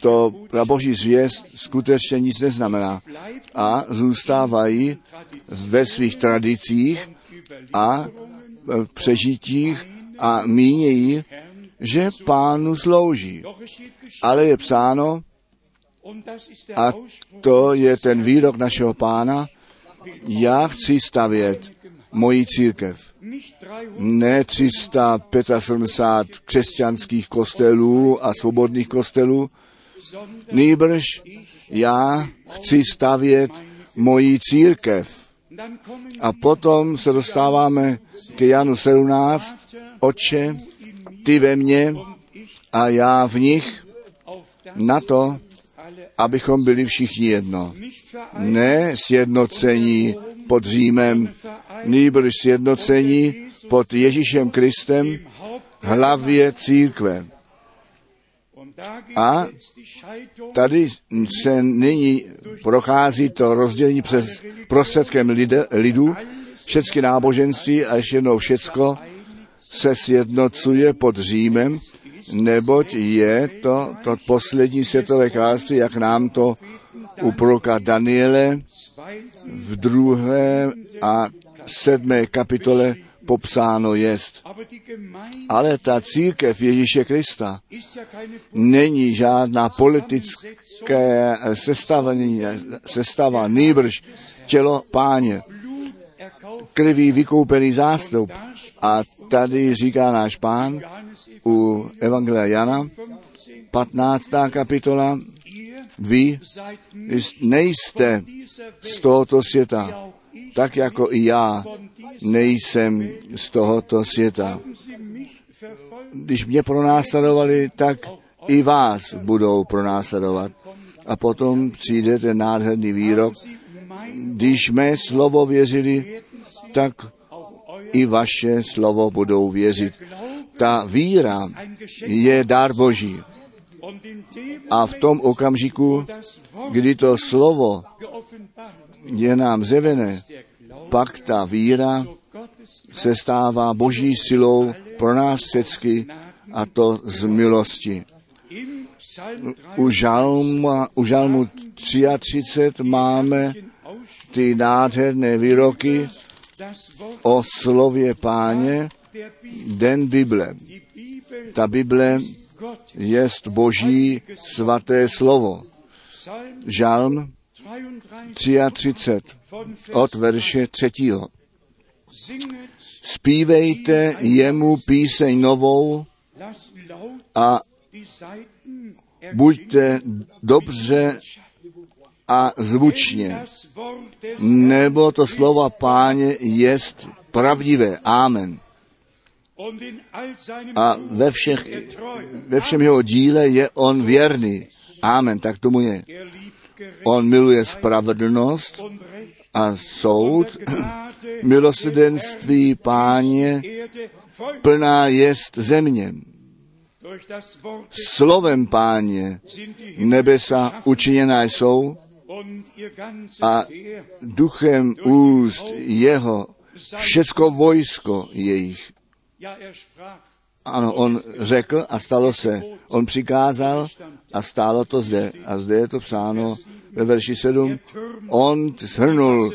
to na boží zvěst skutečně nic neznamená. A zůstávají ve svých tradicích a přežitích a mínějí, že pánu slouží. Ale je psáno, a to je ten výrok našeho pána, já chci stavět moji církev. Ne 375 křesťanských kostelů a svobodných kostelů, nýbrž já chci stavět moji církev. A potom se dostáváme k Janu 17, Oče, ty ve mně a já v nich, na to, abychom byli všichni jedno. Ne sjednocení pod Římem, nýbrž sjednocení pod Ježíšem Kristem, hlavě církve. A tady se nyní prochází to rozdělení přes prostředkem lidu, všechny náboženství a ještě jednou všecko se sjednocuje pod Římem, neboť je to, to poslední světové království, jak nám to u proroka Daniele v druhé a sedmé kapitole popsáno jest. Ale ta církev Ježíše Krista není žádná politické sestavení, sestava, nýbrž tělo páně, krví vykoupený zástup. A tady říká náš pán u Evangelia Jana, 15. kapitola, vy nejste z tohoto světa, tak jako i já nejsem z tohoto světa. Když mě pronásledovali, tak i vás budou pronásledovat. A potom přijde ten nádherný výrok, když mé slovo věřili, tak i vaše slovo budou věřit. Ta víra je dar Boží. A v tom okamžiku, kdy to slovo je nám zevené, pak ta víra se stává boží silou pro nás všechny a to z milosti. U, žalma, u žalmu 33 máme ty nádherné výroky o slově páně, den Bible. Ta Bible jest Boží svaté slovo. Žalm 33 od verše 3. Spívejte jemu píseň novou a buďte dobře a zvučně, nebo to slova páně jest pravdivé. Amen. A ve, všech, ve všem jeho díle je on věrný. Amen, tak tomu je. On miluje spravedlnost a soud, milosrdenství páně, plná jest země. Slovem páně nebesa učiněná jsou a duchem úst jeho všecko vojsko jejich. Ano, on řekl a stalo se. On přikázal a stálo to zde. A zde je to psáno ve verši 7. On shrnul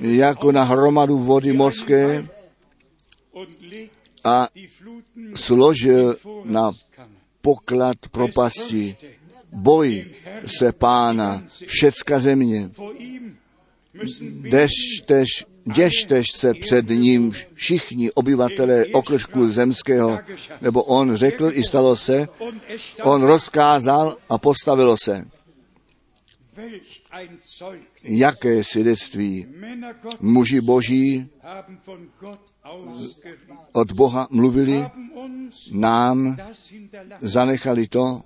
jako na hromadu vody mořské a složil na poklad propasti. Boj se pána, všecka země. Dešteš, děštež se před ním všichni obyvatelé okrsku zemského, nebo on řekl i stalo se, on rozkázal a postavilo se. Jaké svědectví muži boží od Boha mluvili, nám zanechali to,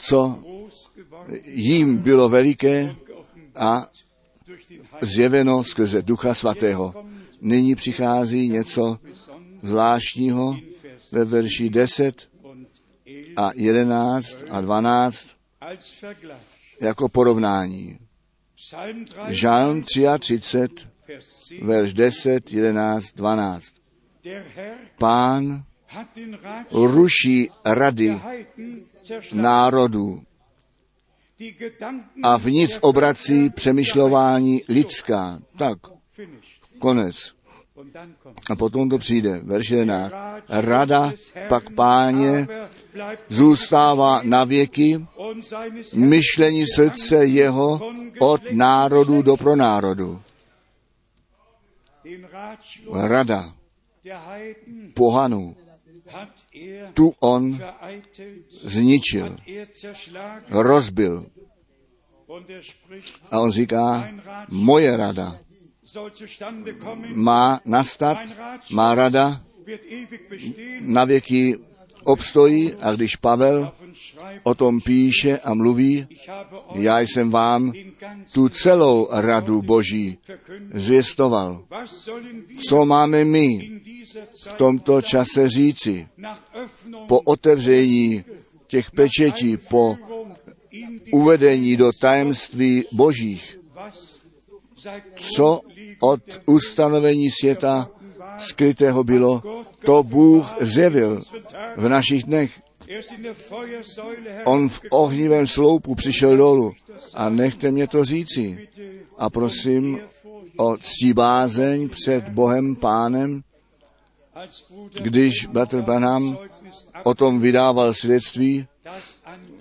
co jim bylo veliké a zjeveno skrze Ducha Svatého. Nyní přichází něco zvláštního ve verši 10 a 11 a 12 jako porovnání. Žálm 33, verš 10, 11, 12. Pán ruší rady národů a v nic obrací přemýšlování lidská. Tak, konec. A potom to přijde, verš 11. Rada pak páně zůstává na věky, myšlení srdce jeho od národu do pronárodu. Rada pohanů, tu on zničil, rozbil. A on říká, moje rada má nastat, má rada na věky obstojí a když Pavel o tom píše a mluví, já jsem vám tu celou radu Boží zvěstoval. Co máme my v tomto čase říci? Po otevření těch pečetí, po uvedení do tajemství Božích, co od ustanovení světa skrytého bylo, to Bůh zjevil v našich dnech. On v ohnivém sloupu přišel dolů a nechte mě to říci. A prosím o ctibázeň před Bohem Pánem, když Bratr Branham o tom vydával svědectví,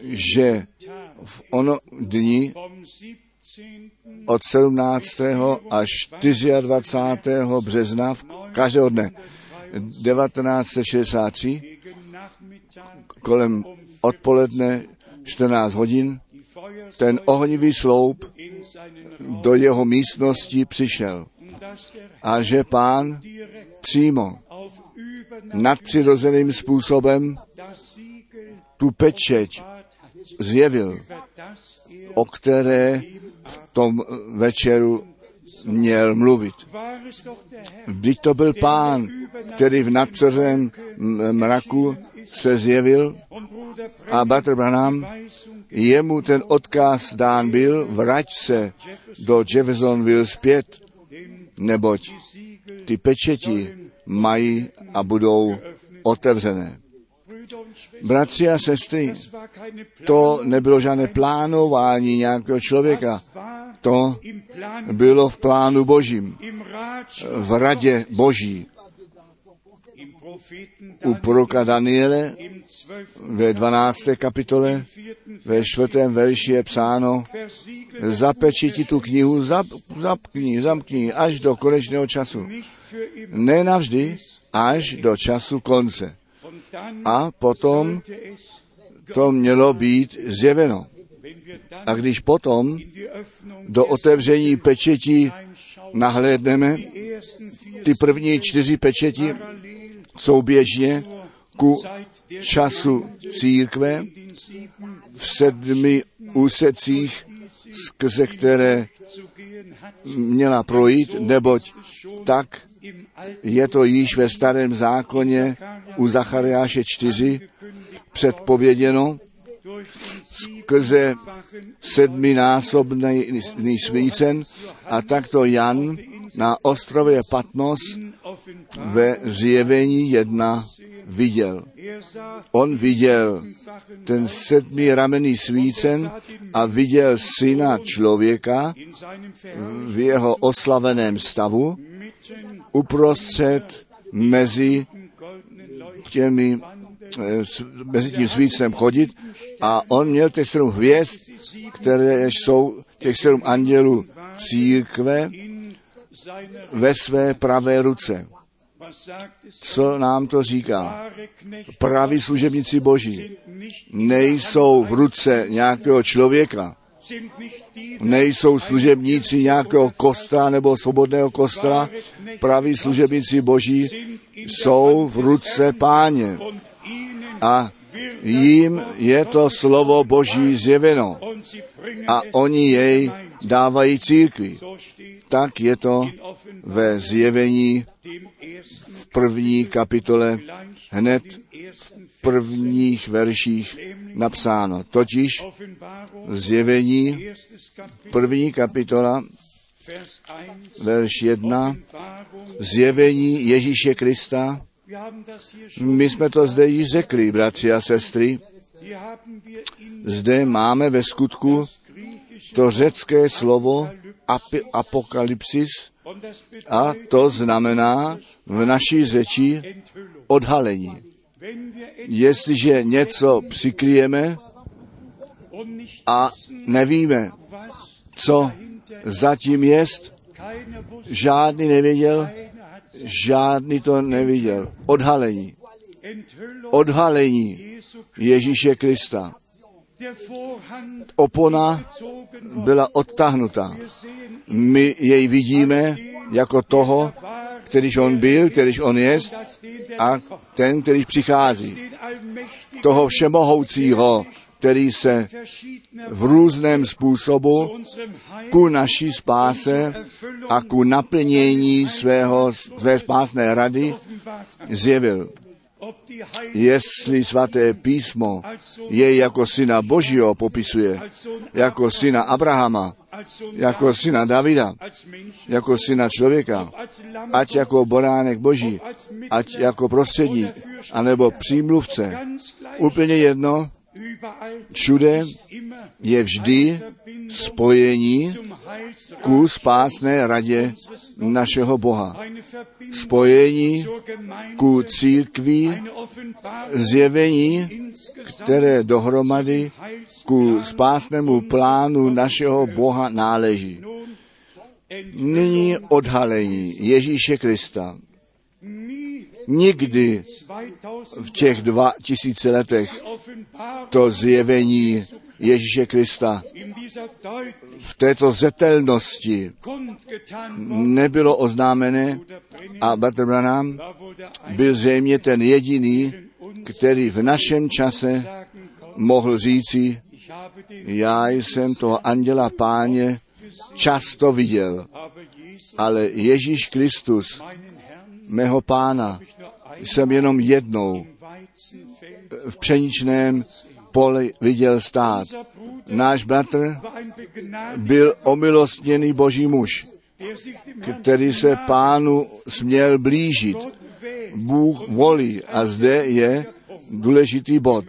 že v ono dni od 17. až 24. března každého dne 1963 kolem odpoledne 14 hodin ten ohnivý sloup do jeho místnosti přišel a že pán přímo nadpřirozeným způsobem tu pečeť zjevil, o které v tom večeru měl mluvit. Vždyť to byl pán, který v nadpřeřeném mraku se zjevil a Bratr Branham, jemu ten odkaz dán byl, vrať se do Jeffersonville zpět, neboť ty pečeti mají a budou otevřené. Bratři a sestry, to nebylo žádné plánování nějakého člověka. To bylo v plánu božím, v radě boží. U proroka Daniele im 12. ve 12. kapitole, ve čtvrtém verši je psáno, Versiegel zapeči ti tu knihu, zap, zapkni, zamkni až do konečného času. Ne navždy, až do času konce. A potom to mělo být zjeveno. A když potom do otevření pečetí nahlédneme, ty první čtyři pečeti souběžně ku času církve v sedmi úsecích, skrze které měla projít, neboť tak je to již ve starém zákoně u Zachariáše 4 předpověděno skrze sedminásobný svícen a takto Jan na ostrově Patmos ve zjevení jedna viděl. On viděl ten sedmi ramenný svícen a viděl syna člověka v jeho oslaveném stavu uprostřed mezi těmi, eh, mezi tím svícnem chodit a on měl těch sedm hvězd, které jsou těch sedm andělů církve ve své pravé ruce. Co nám to říká? Praví služebníci boží nejsou v ruce nějakého člověka, nejsou služebníci nějakého kostela nebo svobodného kostela. Praví služebníci boží jsou v ruce páně a jim je to slovo boží zjeveno a oni jej dávají církvi. Tak je to ve zjevení v první kapitole hned v prvních verších napsáno. Totiž zjevení první kapitola Vers 1 verš 1 Offenbarung zjevení Ježíše Krista. My jsme to zde již řekli, bratři a sestry. Zde máme ve skutku to řecké slovo api, apokalypsis a to znamená v naší řeči odhalení. Jestliže něco přikryjeme a nevíme, co zatím jest, žádný nevěděl, žádný to neviděl. Odhalení. Odhalení Ježíše Krista. Opona byla odtahnuta. My jej vidíme jako toho, kterýž on byl, kterýž on je a ten, kterýž přichází. Toho všemohoucího, který se v různém způsobu ku naší spáse a ku naplnění svého, své spásné rady zjevil. Jestli svaté písmo jej jako syna Božího popisuje, jako syna Abrahama, jako syna Davida, jako syna člověka, ať jako boránek Boží, ať jako prostředník, anebo přímluvce. Úplně jedno, všude je vždy spojení ku spásné radě našeho Boha. Spojení ku církví, zjevení, které dohromady ku spásnému plánu našeho Boha náleží. Nyní odhalení Ježíše Krista. Nikdy 2000 v těch dva tisíce letech to zjevení Ježíše Krista v této zetelnosti nebylo oznámené a Bratr Branham byl zřejmě ten jediný, který v našem čase mohl říci, já jsem toho anděla páně často viděl, ale Ježíš Kristus, mého pána, jsem jenom jednou v pšeničném poli viděl stát. Náš bratr byl omilostněný boží muž, který se pánu směl blížit. Bůh volí a zde je důležitý bod.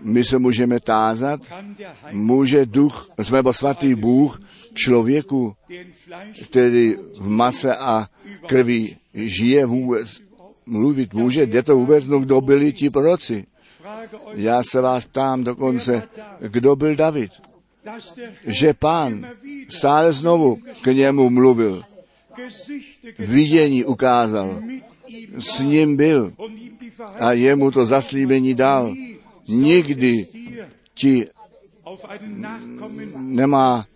My se můžeme tázat, může duch, nebo svatý Bůh člověku, který v mase a krvi žije vůbec, mluvit může, jde to vůbec, no kdo byli ti proroci. Já se vás ptám dokonce, kdo byl David? Že pán stále znovu k němu mluvil, vidění ukázal, s ním byl a jemu to zaslíbení dal. Nikdy ti nemá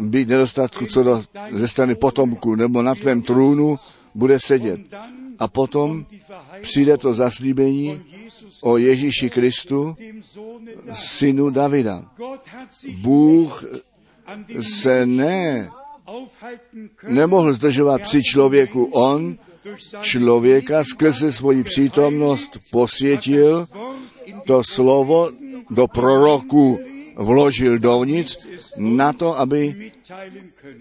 být nedostatku co do, ze strany potomku, nebo na tvém trůnu bude sedět. A potom přijde to zaslíbení o Ježíši Kristu, synu Davida. Bůh se ne, nemohl zdržovat při člověku. On člověka skrze svoji přítomnost posvětil, to slovo do proroku vložil dovnitř na to, aby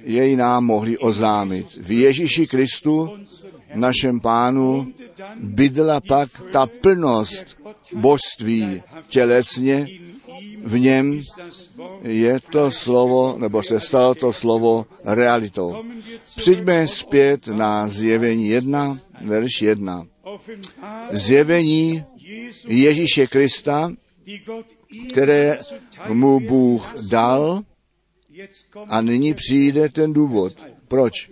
jej nám mohli oznámit. V Ježíši Kristu, našem pánu, bydla pak ta plnost božství tělesně, v něm je to slovo, nebo se stalo to slovo realitou. Přijďme zpět na zjevení 1, verš 1. Zjevení Ježíše Krista, které mu Bůh dal, a nyní přijde ten důvod. Proč?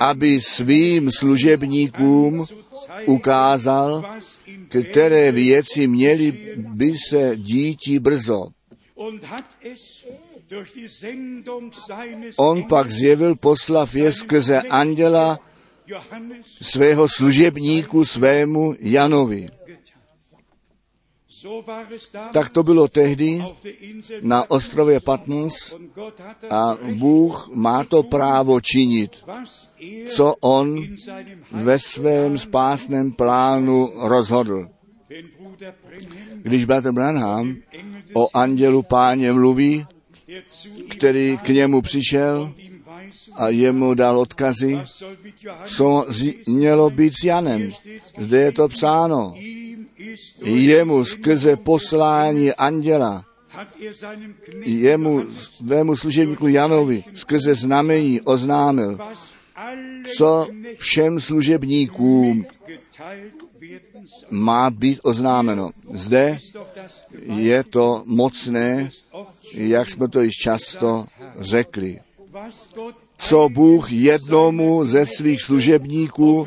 Aby svým služebníkům ukázal, které věci měly by se díti brzo. On pak zjevil poslav je skrze anděla svého služebníku svému Janovi. Tak to bylo tehdy na ostrově Patmos a Bůh má to právo činit, co on ve svém spásném plánu rozhodl. Když bratr Branham o andělu páně mluví, který k němu přišel a jemu dal odkazy, co mělo být s Janem. Zde je to psáno. Jemu skrze poslání anděla, jemu, svému služebníku Janovi, skrze znamení oznámil, co všem služebníkům má být oznámeno. Zde je to mocné, jak jsme to již často řekli. Co Bůh jednomu ze svých služebníků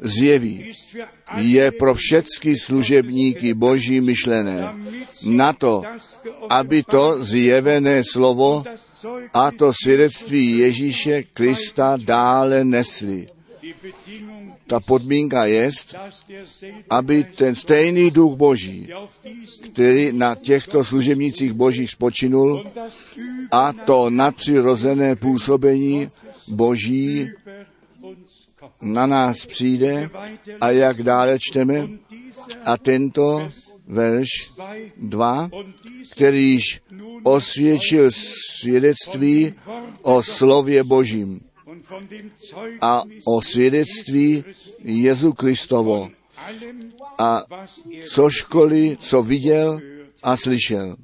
zjeví, je pro všechny služebníky boží myšlené. Na to, aby to zjevené slovo a to svědectví Ježíše Krista dále nesli. Ta podmínka je, aby ten stejný duch Boží, který na těchto služebnících Božích spočinul, a to nadpřirozené působení Boží na nás přijde a jak dále čteme. A tento verš 2, kterýž osvědčil svědectví o slově Božím a o svědectví Jezu Kristovo a cožkoliv, co viděl a slyšel.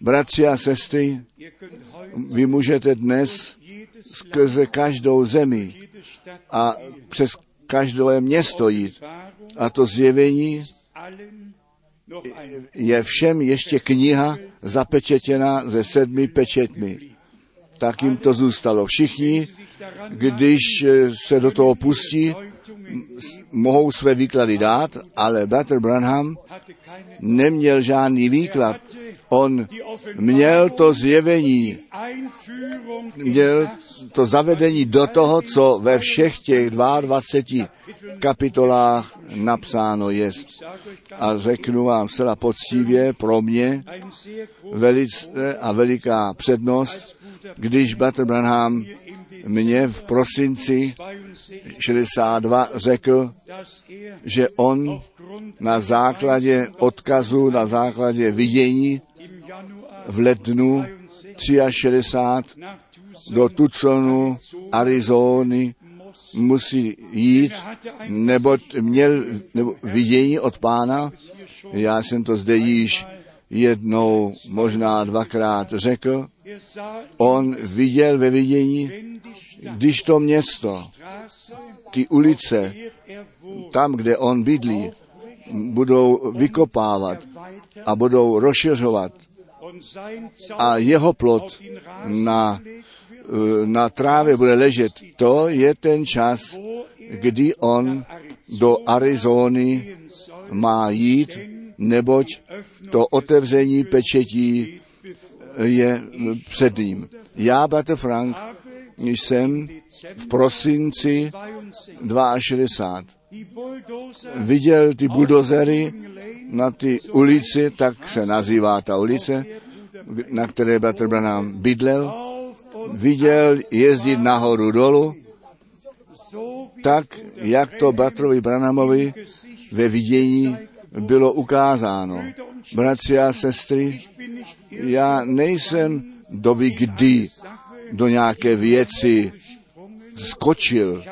Bratři a sestry, vy můžete dnes skrze každou zemi a přes každé město jít. A to zjevení je všem ještě kniha zapečetěná ze sedmi pečetmi. Tak jim to zůstalo. Všichni, když se do toho pustí, mohou své výklady dát, ale Bratr Branham neměl žádný výklad. On měl to zjevení, měl to zavedení do toho, co ve všech těch 22 kapitolách napsáno je. A řeknu vám zcela poctivě pro mě velice a veliká přednost, když Bratr Branham mě v prosinci 62 řekl, že on na základě odkazu, na základě vidění v lednu 63 do Tucsonu, Arizony musí jít, nebo měl nebo vidění od pána. Já jsem to zde již jednou, možná dvakrát řekl. On viděl ve vidění, když to město, ty ulice, tam, kde on bydlí, budou vykopávat a budou rozšiřovat a jeho plot na, eh, na trávě bude ležet. To je ten čas, kdy on do Arizony má jít, neboť to otevření pečetí je před ním. Já, bratr Frank, jsem v prosinci 62 viděl ty buldozery na ty ulici, tak se nazývá ta ulice, na které bratr Branham bydlel, viděl jezdit nahoru dolu, tak, jak to bratrovi Branhamovi ve vidění bylo ukázáno. Bratři a sestry, já nejsem doby kdy do nějaké věci skočil.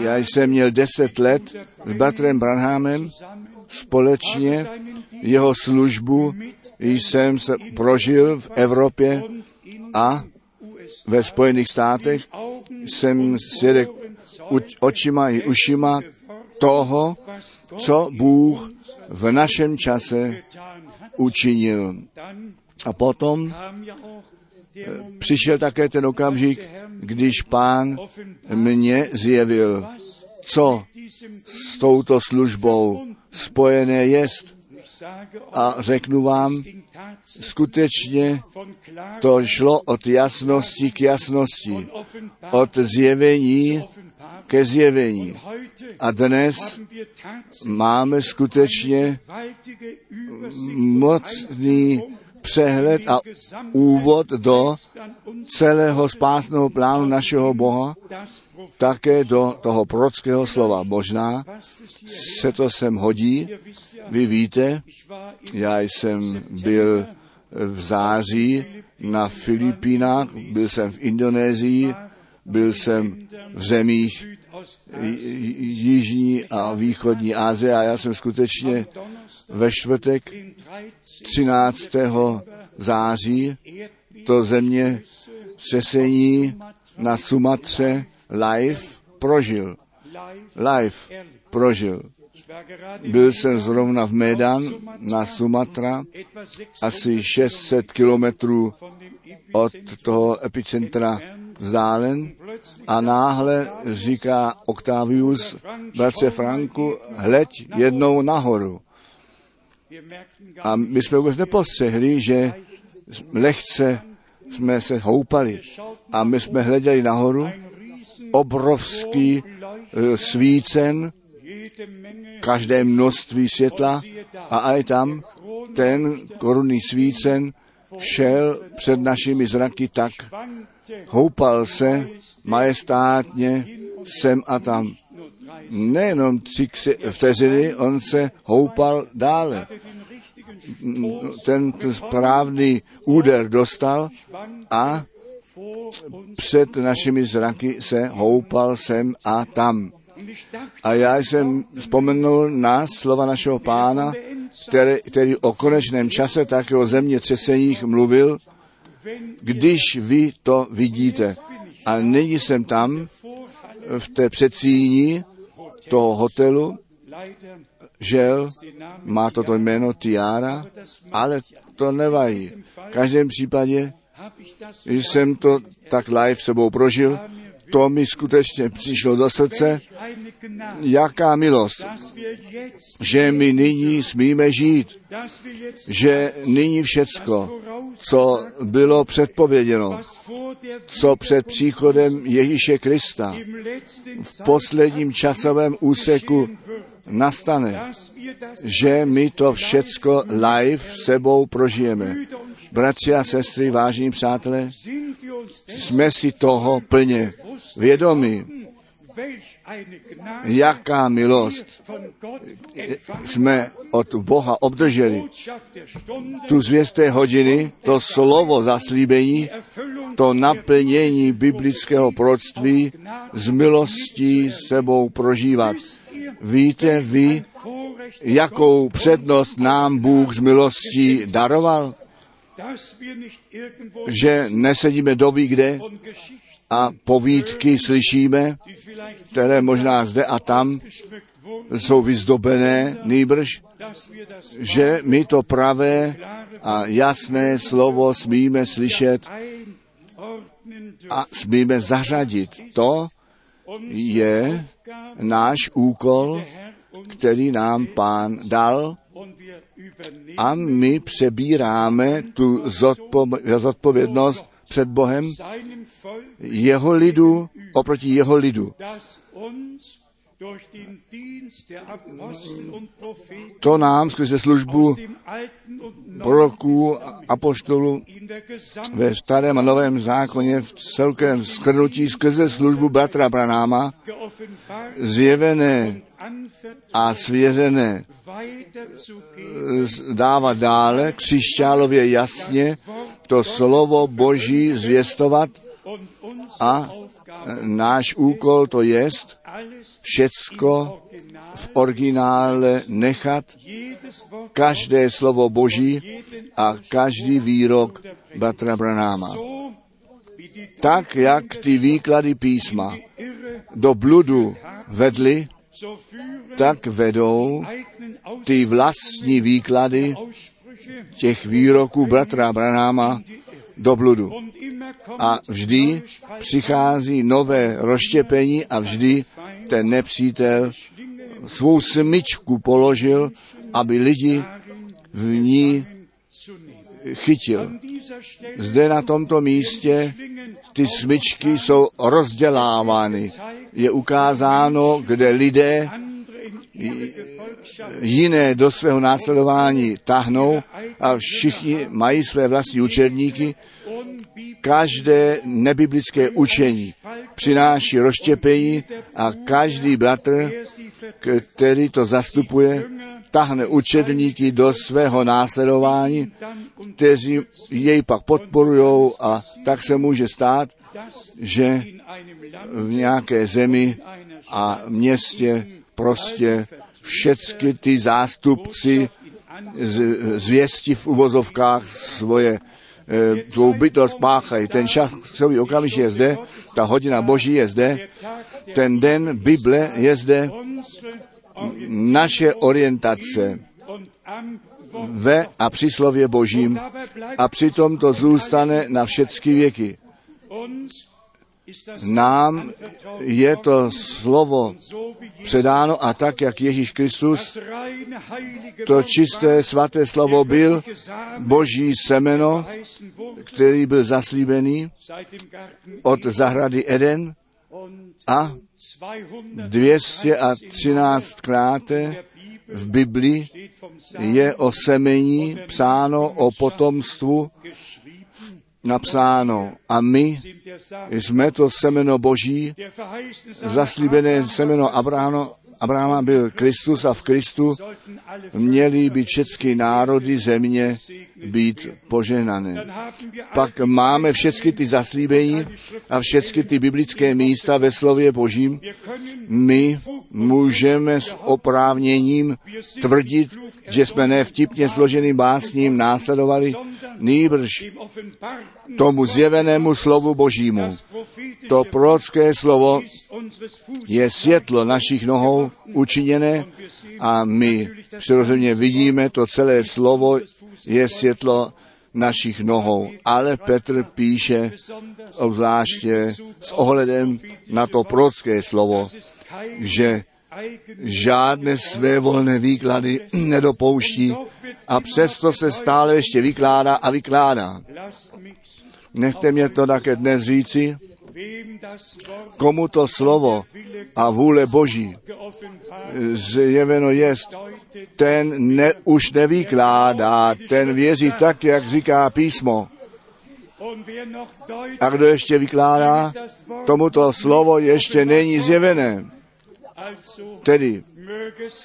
Já jsem měl deset let s bratrem Branhamem společně jeho službu jsem se prožil v Evropě a ve Spojených státech jsem svědek očima i ušima toho, co Bůh v našem čase učinil. A potom přišel také ten okamžik, když pán mě zjevil, co s touto službou spojené jest. A řeknu vám, skutečně to šlo od jasnosti k jasnosti, od zjevení ke zjevení. A dnes máme skutečně mocný přehled a úvod do celého spásného plánu našeho Boha, také do toho prorockého slova. Možná se to sem hodí. Vy víte, já jsem byl v září na Filipínách, byl jsem v Indonésii, byl jsem v zemích Jižní a Východní Asie a já jsem skutečně ve čtvrtek 13. září to země třesení na Sumatře live prožil. Live prožil. Byl jsem zrovna v Medan na Sumatra, asi 600 kilometrů od toho epicentra vzdálen a náhle říká Octavius bratře Franku, hleď jednou nahoru. A my jsme vůbec nepostřehli, že lehce jsme se houpali a my jsme hleděli nahoru, obrovský e, svícen, každé množství světla a aj tam ten korunný svícen šel před našimi zraky tak, houpal se majestátně sem a tam. Nejenom tři vteřiny, on se houpal dále. Ten správný úder dostal a před našimi zraky se houpal sem a tam. A já jsem vzpomenul na slova našeho pána, který, který o konečném čase také o země třeseních mluvil, když vy to vidíte. A nyní jsem tam v té předsíni toho hotelu, žel, má toto jméno Tiara, ale to nevají. V každém případě jsem to tak live sebou prožil, to mi skutečně přišlo do srdce, jaká milost, že my nyní smíme žít, že nyní všecko, co bylo předpověděno, co před příchodem Ježíše Krista v posledním časovém úseku nastane, že my to všecko live sebou prožijeme. Bratři a sestry, vážní přátelé, jsme si toho plně vědomi, jaká milost jsme od Boha obdrželi. Tu zvěsté hodiny, to slovo zaslíbení, to naplnění biblického proroctví z milostí sebou prožívat. Víte vy, jakou přednost nám Bůh z milostí daroval? Že nesedíme doví kde a povídky slyšíme, které možná zde a tam jsou vyzdobené, nýbrž, že my to pravé a jasné slovo smíme slyšet a smíme zařadit. To je náš úkol, který nám pán dal a my přebíráme tu zodpo- zodpovědnost před Bohem jeho lidu oproti jeho lidu. To nám skrze službu proroků, apoštolů der Gesamt ve starém a novém zákoně v celkem skrnutí skrze službu bratra Branáma zjevené a svěřené z- dávat dále křišťálově jasně to slovo Boží zvěstovat a Aufgabe, náš úkol to jest všecko v originále nechat, každé slovo Boží a každý výrok bratra Branáma. Tak, jak ty výklady písma do bludu führen tak vedou ty vlastní výklady těch výroků bratra Branáma do bludu. A vždy přichází nové rozštěpení a vždy ten nepřítel svou smyčku položil, aby lidi v ní chytil. Zde na tomto místě ty smyčky jsou rozdělávány. Je ukázáno, kde lidé jiné do svého následování tahnou a všichni mají své vlastní učedníky. Každé nebiblické učení přináší rozštěpení a každý bratr, který to zastupuje, tahne učedníky do svého následování, kteří jej pak podporují a tak se může stát, že v nějaké zemi a městě prostě všecky ty zástupci z- zvěsti v uvozovkách svoje eh, tvou bytost páchají. Ten časový okamžik je zde, ta hodina boží je zde, ten den Bible je zde, naše orientace ve a při slově božím a přitom to zůstane na všechny věky. Nám je to slovo předáno a tak, jak Ježíš Kristus, to čisté svaté slovo byl boží semeno, který byl zaslíbený od zahrady Eden a 213 krát v Bibli je o semení psáno, o potomstvu napsáno. A my jsme to semeno Boží, zaslíbené semeno Abrahama, Abrahama byl Kristus a v Kristu měly by všechny národy země být wir Pak máme všechny ty zaslíbení a všechny ty biblické místa ve slově Božím. My můžeme s oprávněním tvrdit, že jsme ne vtipně složeným básním následovali, nýbrž tomu zjevenému slovu Božímu. To prorocké slovo je světlo našich nohou učiněné a my přirozeně vidíme, to celé slovo je světlo našich nohou. Ale Petr píše obzvláště s ohledem na to prorocké slovo, že žádné své volné výklady nedopouští a přesto se stále ještě vykládá a vykládá. Nechte mě to také dnes říci, komu to slovo a vůle Boží zjeveno jest, ten ne, už nevykládá, ten věří tak, jak říká písmo. A kdo ještě vykládá, tomuto slovo ještě není zjevené. Tedy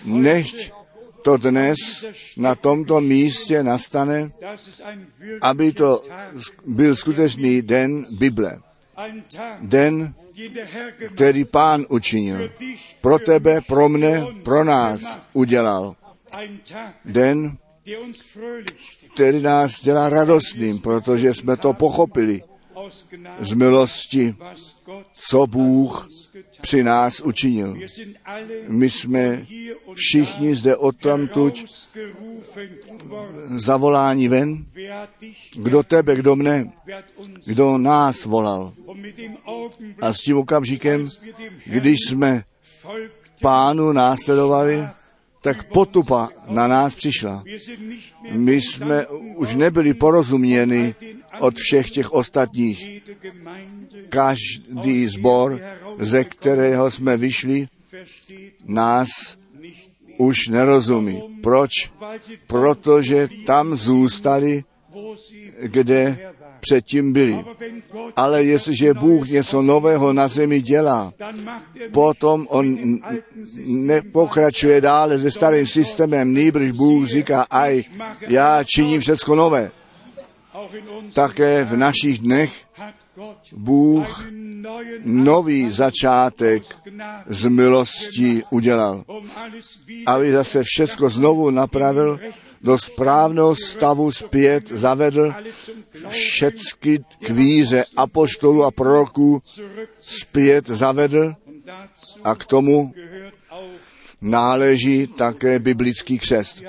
nechť to dnes na tomto místě nastane, aby to byl skutečný den Bible. Den, který pán učinil. Pro tebe, pro mne, pro nás udělal. Den, který nás dělá radostným, protože jsme to pochopili z milosti, co Bůh při nás učinil. My jsme všichni zde worden. zavoláni ven. Kdo tebe, kdo mne, kdo nás volal. A s tím okamžikem, když jsme pánu následovali, tak potupa na nás přišla. My jsme už nebyli porozuměni od všech těch ostatních. Každý zbor, ze kterého jsme vyšli, nás už nerozumí. Proč? Protože tam zůstali, kde předtím byli. Ale jestliže Bůh něco nového na zemi dělá, potom on nepokračuje dále se starým systémem, nýbrž Bůh říká, aj, já činím všecko nové. Také v našich dnech Bůh nový začátek z milostí udělal, um aby zase všecko znovu napravil, do správného stavu zpět zavedl všecky k víře apoštolů a proroků zpět zavedl dazu a k tomu náleží také biblický křest.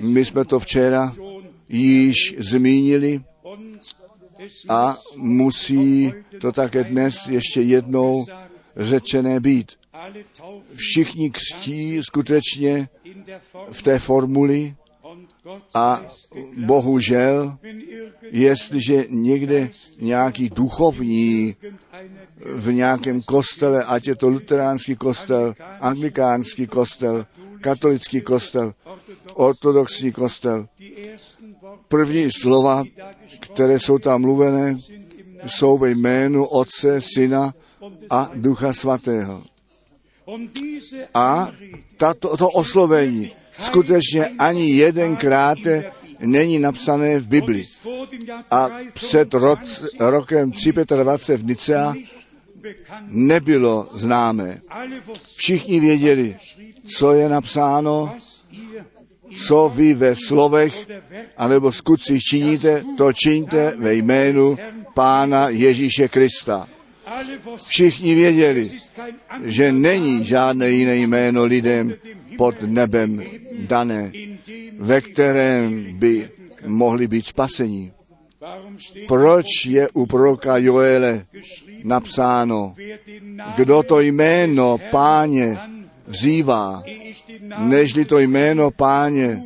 My jsme to včera již zmínili a musí to také dnes ještě jednou řečené být. Všichni křtí skutečně v té formuli a bohužel, jestliže někde nějaký duchovní v nějakém kostele, ať je to luteránský kostel, anglikánský kostel, katolický kostel, ortodoxní kostel, první slova, které jsou tam mluvené, jsou ve jménu Otce, Syna a Ducha Svatého. A tato, to oslovení skutečně ani jedenkrát není napsané v Bibli. ist vor dem Jahr A před roc, 325 rokem 325 v Nicea nebylo známé. Všichni věděli, co je napsáno, co vy ve slovech anebo skutcích činíte, to čiňte ve jménu Pána Ježíše Krista. Všichni věděli, že není žádné jiné jméno lidem pod nebem dané, ve kterém by mohli být spasení. Proč je u proroka Joele napsáno, kdo to jméno páně vzývá, nežli to jméno páně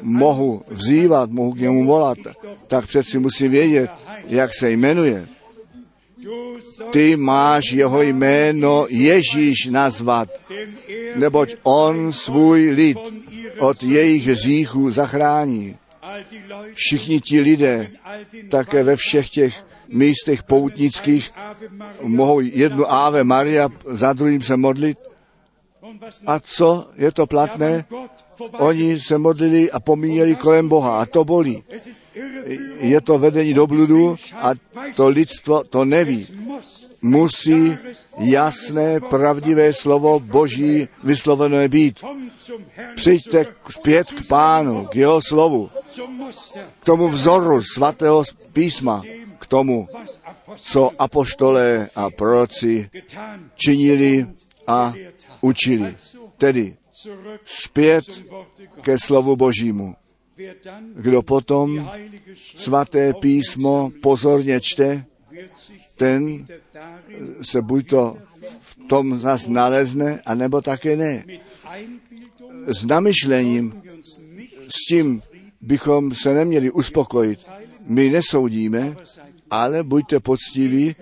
mohu vzývat, mohu k němu volat, tak přeci musí vědět, jak se jmenuje. Ty máš jeho jméno Ježíš nazvat, neboť on svůj lid od jejich hříchů zachrání. Všichni ti lidé také ve všech těch místech poutnických mohou jednu Ave Maria za druhým se modlit. A co je to platné? Oni se modlili a pomíjeli kolem Boha a to bolí. Je to vedení do bludu a to lidstvo to neví. Musí jasné, pravdivé slovo Boží vyslovené být. Přijďte zpět k pánu, k jeho slovu, Muster, k tomu vzoru svatého písma, k tomu, co apoštolé a proroci činili a učili. Tedy zpět ke slovu Božímu. Kdo potom svaté písmo pozorně čte, ten se buď to v tom zas nalezne, anebo také ne. S namyšlením, s tím bychom se neměli uspokojit. My nesoudíme, ale buďte poctiví,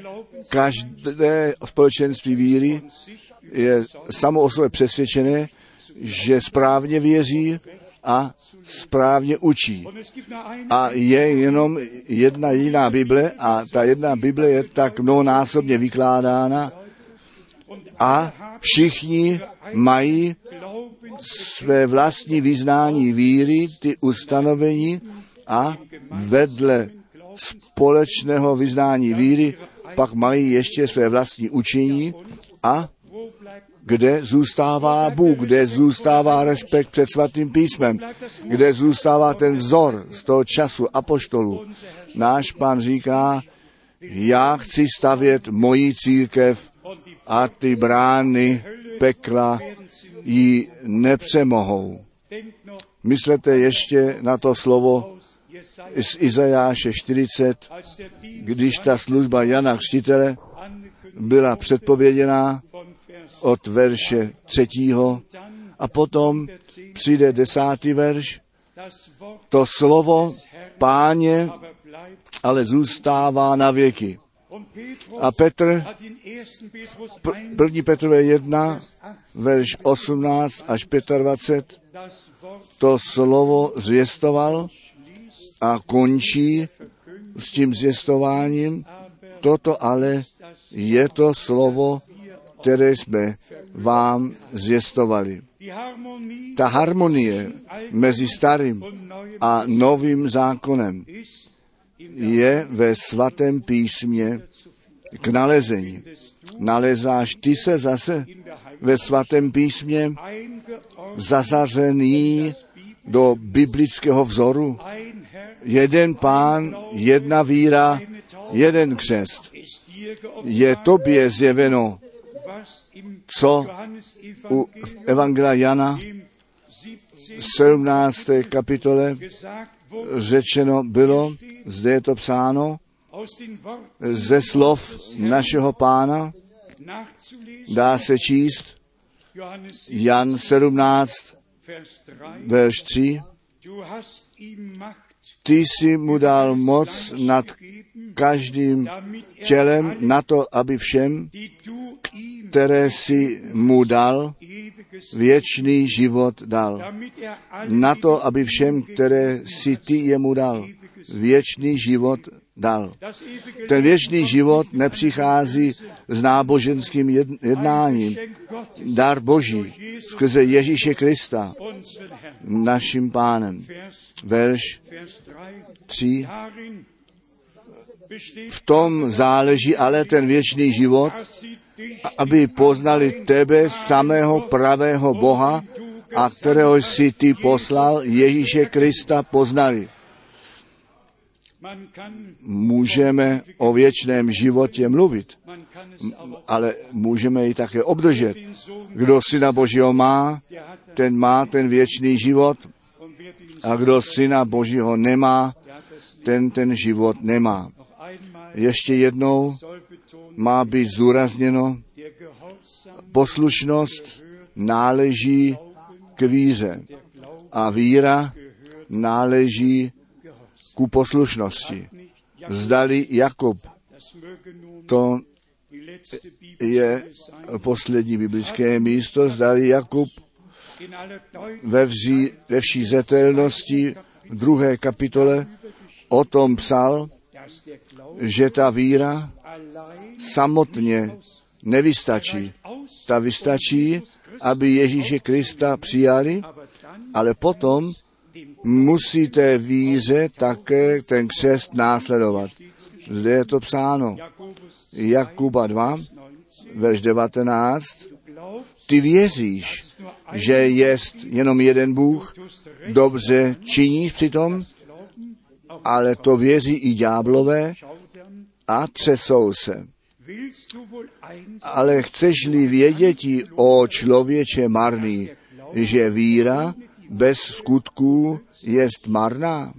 každé společenství víry je samo o sobě přesvědčené, že správně věří a správně učí. A je jenom jedna jediná Bible a ta jedna Bible je tak mnohonásobně vykládána a všichni mají své vlastní vyznání víry, ty ustanovení a vedle společného vyznání víry pak mají ještě své vlastní učení a kde zůstává Bůh, kde zůstává respekt před svatým písmem, kde zůstává ten vzor z toho času apoštolů. Náš pán říká, já chci stavět moji církev a ty brány pekla ji nepřemohou. Myslete ještě na to slovo z Izajáše 40, als der Dienst když ta služba Jana Křtitele byla předpověděná od verše třetího a potom přijde desátý verš, to slovo páně ale zůstává na věky. A Petr, hat in 1. Petrus p- 1, první Petrové 1, Vers 8 verš 18 až 25, das Wort to slovo zvěstoval a končí s tím zvěstováním. Toto ale je to slovo, které jsme vám Harmonie Ta harmonie mezi starým a novým zákonem je ve svatém písmě k nalezení. Nalezáš ty se zase ve svatém písmě zazařený do biblického vzoru. Jeden pán, jedna víra, jeden křest. Je tobě zjeveno, co u Evangelia Jana im 17. 17. kapitole řečeno bylo, zde je to psáno, ze slov našeho pána dá se číst Jan 17, Vers 3. verš 3. Du hast ihm Macht Ty jsi mu dal moc nad každým tělem na to, aby všem, které si mu dal, věčný život dal. Na to, aby všem, které si ty jemu dal, věčný život dal. Ten věčný život nepřichází s náboženským jed- jednáním. Dar Boží skrze Ježíše Krista, naším pánem. Verš Vers 3. 3. Darin besteht, V tom záleží ale ten věčný život, aby poznali tebe, samého pravého Boha, a kterého jsi ty poslal, Ježíše Krista, poznali. Můžeme o věčném životě mluvit, ale můžeme ji také obdržet. Kdo syna Božího má, ten má ten věčný život a kdo syna Božího nemá, ten ten život nemá. Ještě jednou má být zúrazněno, poslušnost náleží k víře a víra náleží ku poslušnosti. Zdali Jakub, to je poslední biblické místo, zdali Jakub ve, vří, ve vší zetelnosti v druhé kapitole o tom psal, že ta víra samotně nevystačí. Ta vystačí, aby Ježíše Krista přijali, ale potom musíte víře také ten křest následovat. Zde je to psáno. Jakuba 2, verš 19. glaubst, Ty věříš, že jest jenom jeden Bůh, dobře činíš přitom, ale to věří i ďáblové. A třesou se. Ale chceš-li věděti o člověče marný, že víra bez skutků jest marná?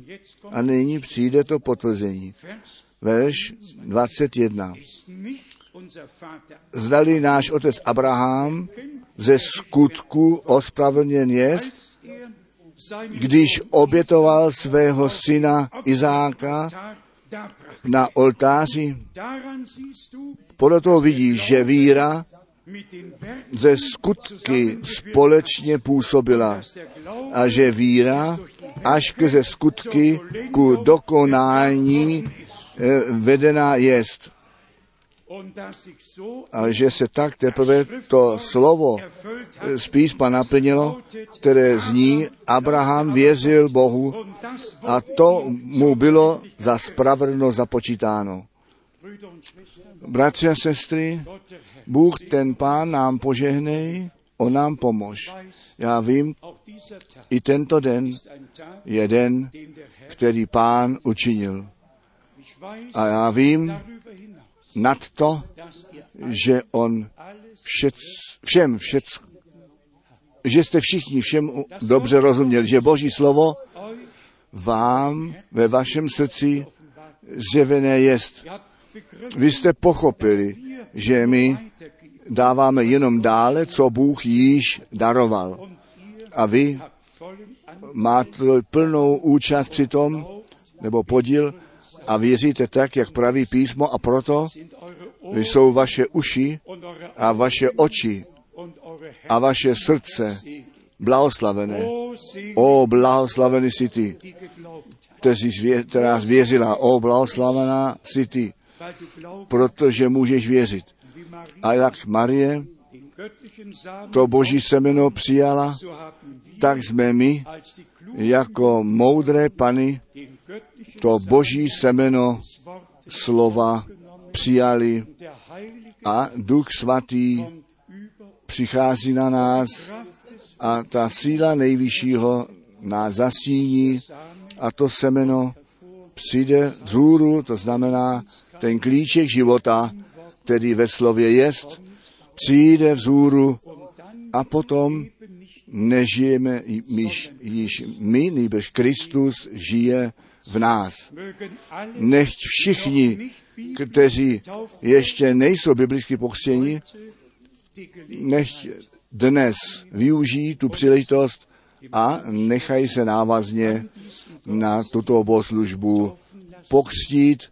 A nyní přijde to potvrzení. Verš 21. ist nicht unser Vater Zdali náš otec Abraham ze skutku ospravedlněn jest, když obětoval svého syna Izáka. Na oltáři. Podle toho vidíš, že víra ze skutky společně působila a že víra až ze skutky ku dokonání eh, vedená jest. A že se tak teprve to slovo z písma naplnilo, které zní, Abraham věřil Bohu a to mu bylo za spravedlnost započítáno. Bratři a sestry, Bůh ten pán nám požehnej, on nám pomož. Já vím, i tento den je den, který pán učinil. A já vím, nad to, že on všec, všem, všec, že jste všichni všem dobře rozuměli, že Boží slovo vám ve vašem srdci zjevené jest. Vy jste pochopili, že my dáváme jenom dále, co Bůh již daroval. A vy máte plnou účast při tom, nebo podíl, a věříte tak, jak praví písmo, a proto jsou vaše uši a vaše oči a vaše srdce blahoslavené. O, blahoslavený jsi ty, která zvěřila. O, blahoslavená jsi ty, protože můžeš věřit. A jak Marie to boží semeno přijala, tak jsme my, jako moudré pany, to boží semeno slova přijali a Duch Svatý přichází na nás a ta síla nejvyššího nás zasíní a to semeno přijde vzhůru, to znamená ten klíček života, který ve slově jest, přijde vzhůru a potom nežijeme již, již my, nýbrž Kristus žije v nás. Nechť všichni, kteří ještě nejsou biblicky pokřtěni, nechť dnes využijí tu příležitost a nechají se návazně na tuto bohoslužbu pokřtít.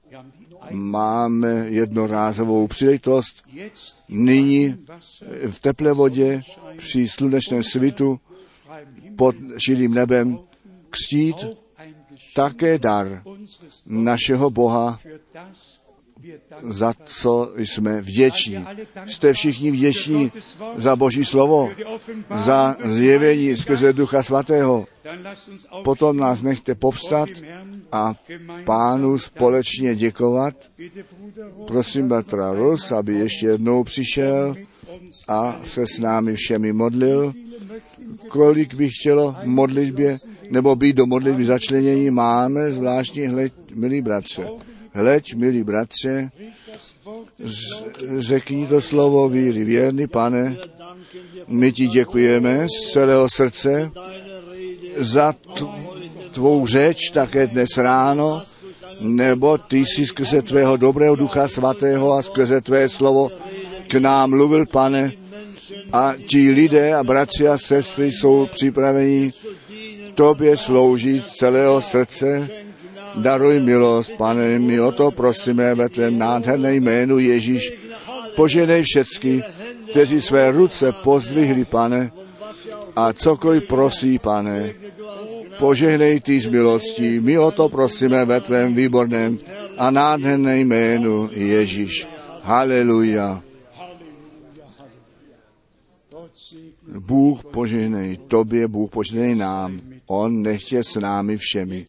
Máme jednorázovou příležitost nyní v teplé vodě při slunečném svitu pod širým nebem křtít také dar našeho Boha, za co jsme vděční. Jste všichni vděční za Boží slovo, za zjevení skrze Ducha Svatého. Potom nás nechte povstat a pánu společně děkovat. Prosím bratra Rus, aby ještě jednou přišel a se s námi všemi modlil. Kolik bych chtělo modlitbě, nebo být do modlitby začlenění, máme zvláštní hled, milí bratře. Hleď, milí bratře, řekni to slovo víry. Věrný pane, my ti děkujeme z celého srdce za tvou řeč také dnes ráno, nebo ty jsi skrze tvého dobrého ducha svatého a skrze tvé slovo k nám mluvil, pane, a ti lidé a bratři a sestry jsou připraveni tobě sloužit celého srdce. Daruj milost, pane, my o to prosíme ve tvém nádherném jménu Ježíš. Poženej všecky, kteří své ruce pozdvihli, pane, a cokoliv prosí, pane, požehnej ty z milostí. My o to prosíme ve tvém výborném a nádherném jménu Ježíš. Haleluja. Bůh požehnej tobě, Bůh požehnej nám. On nechtě s námi všemi.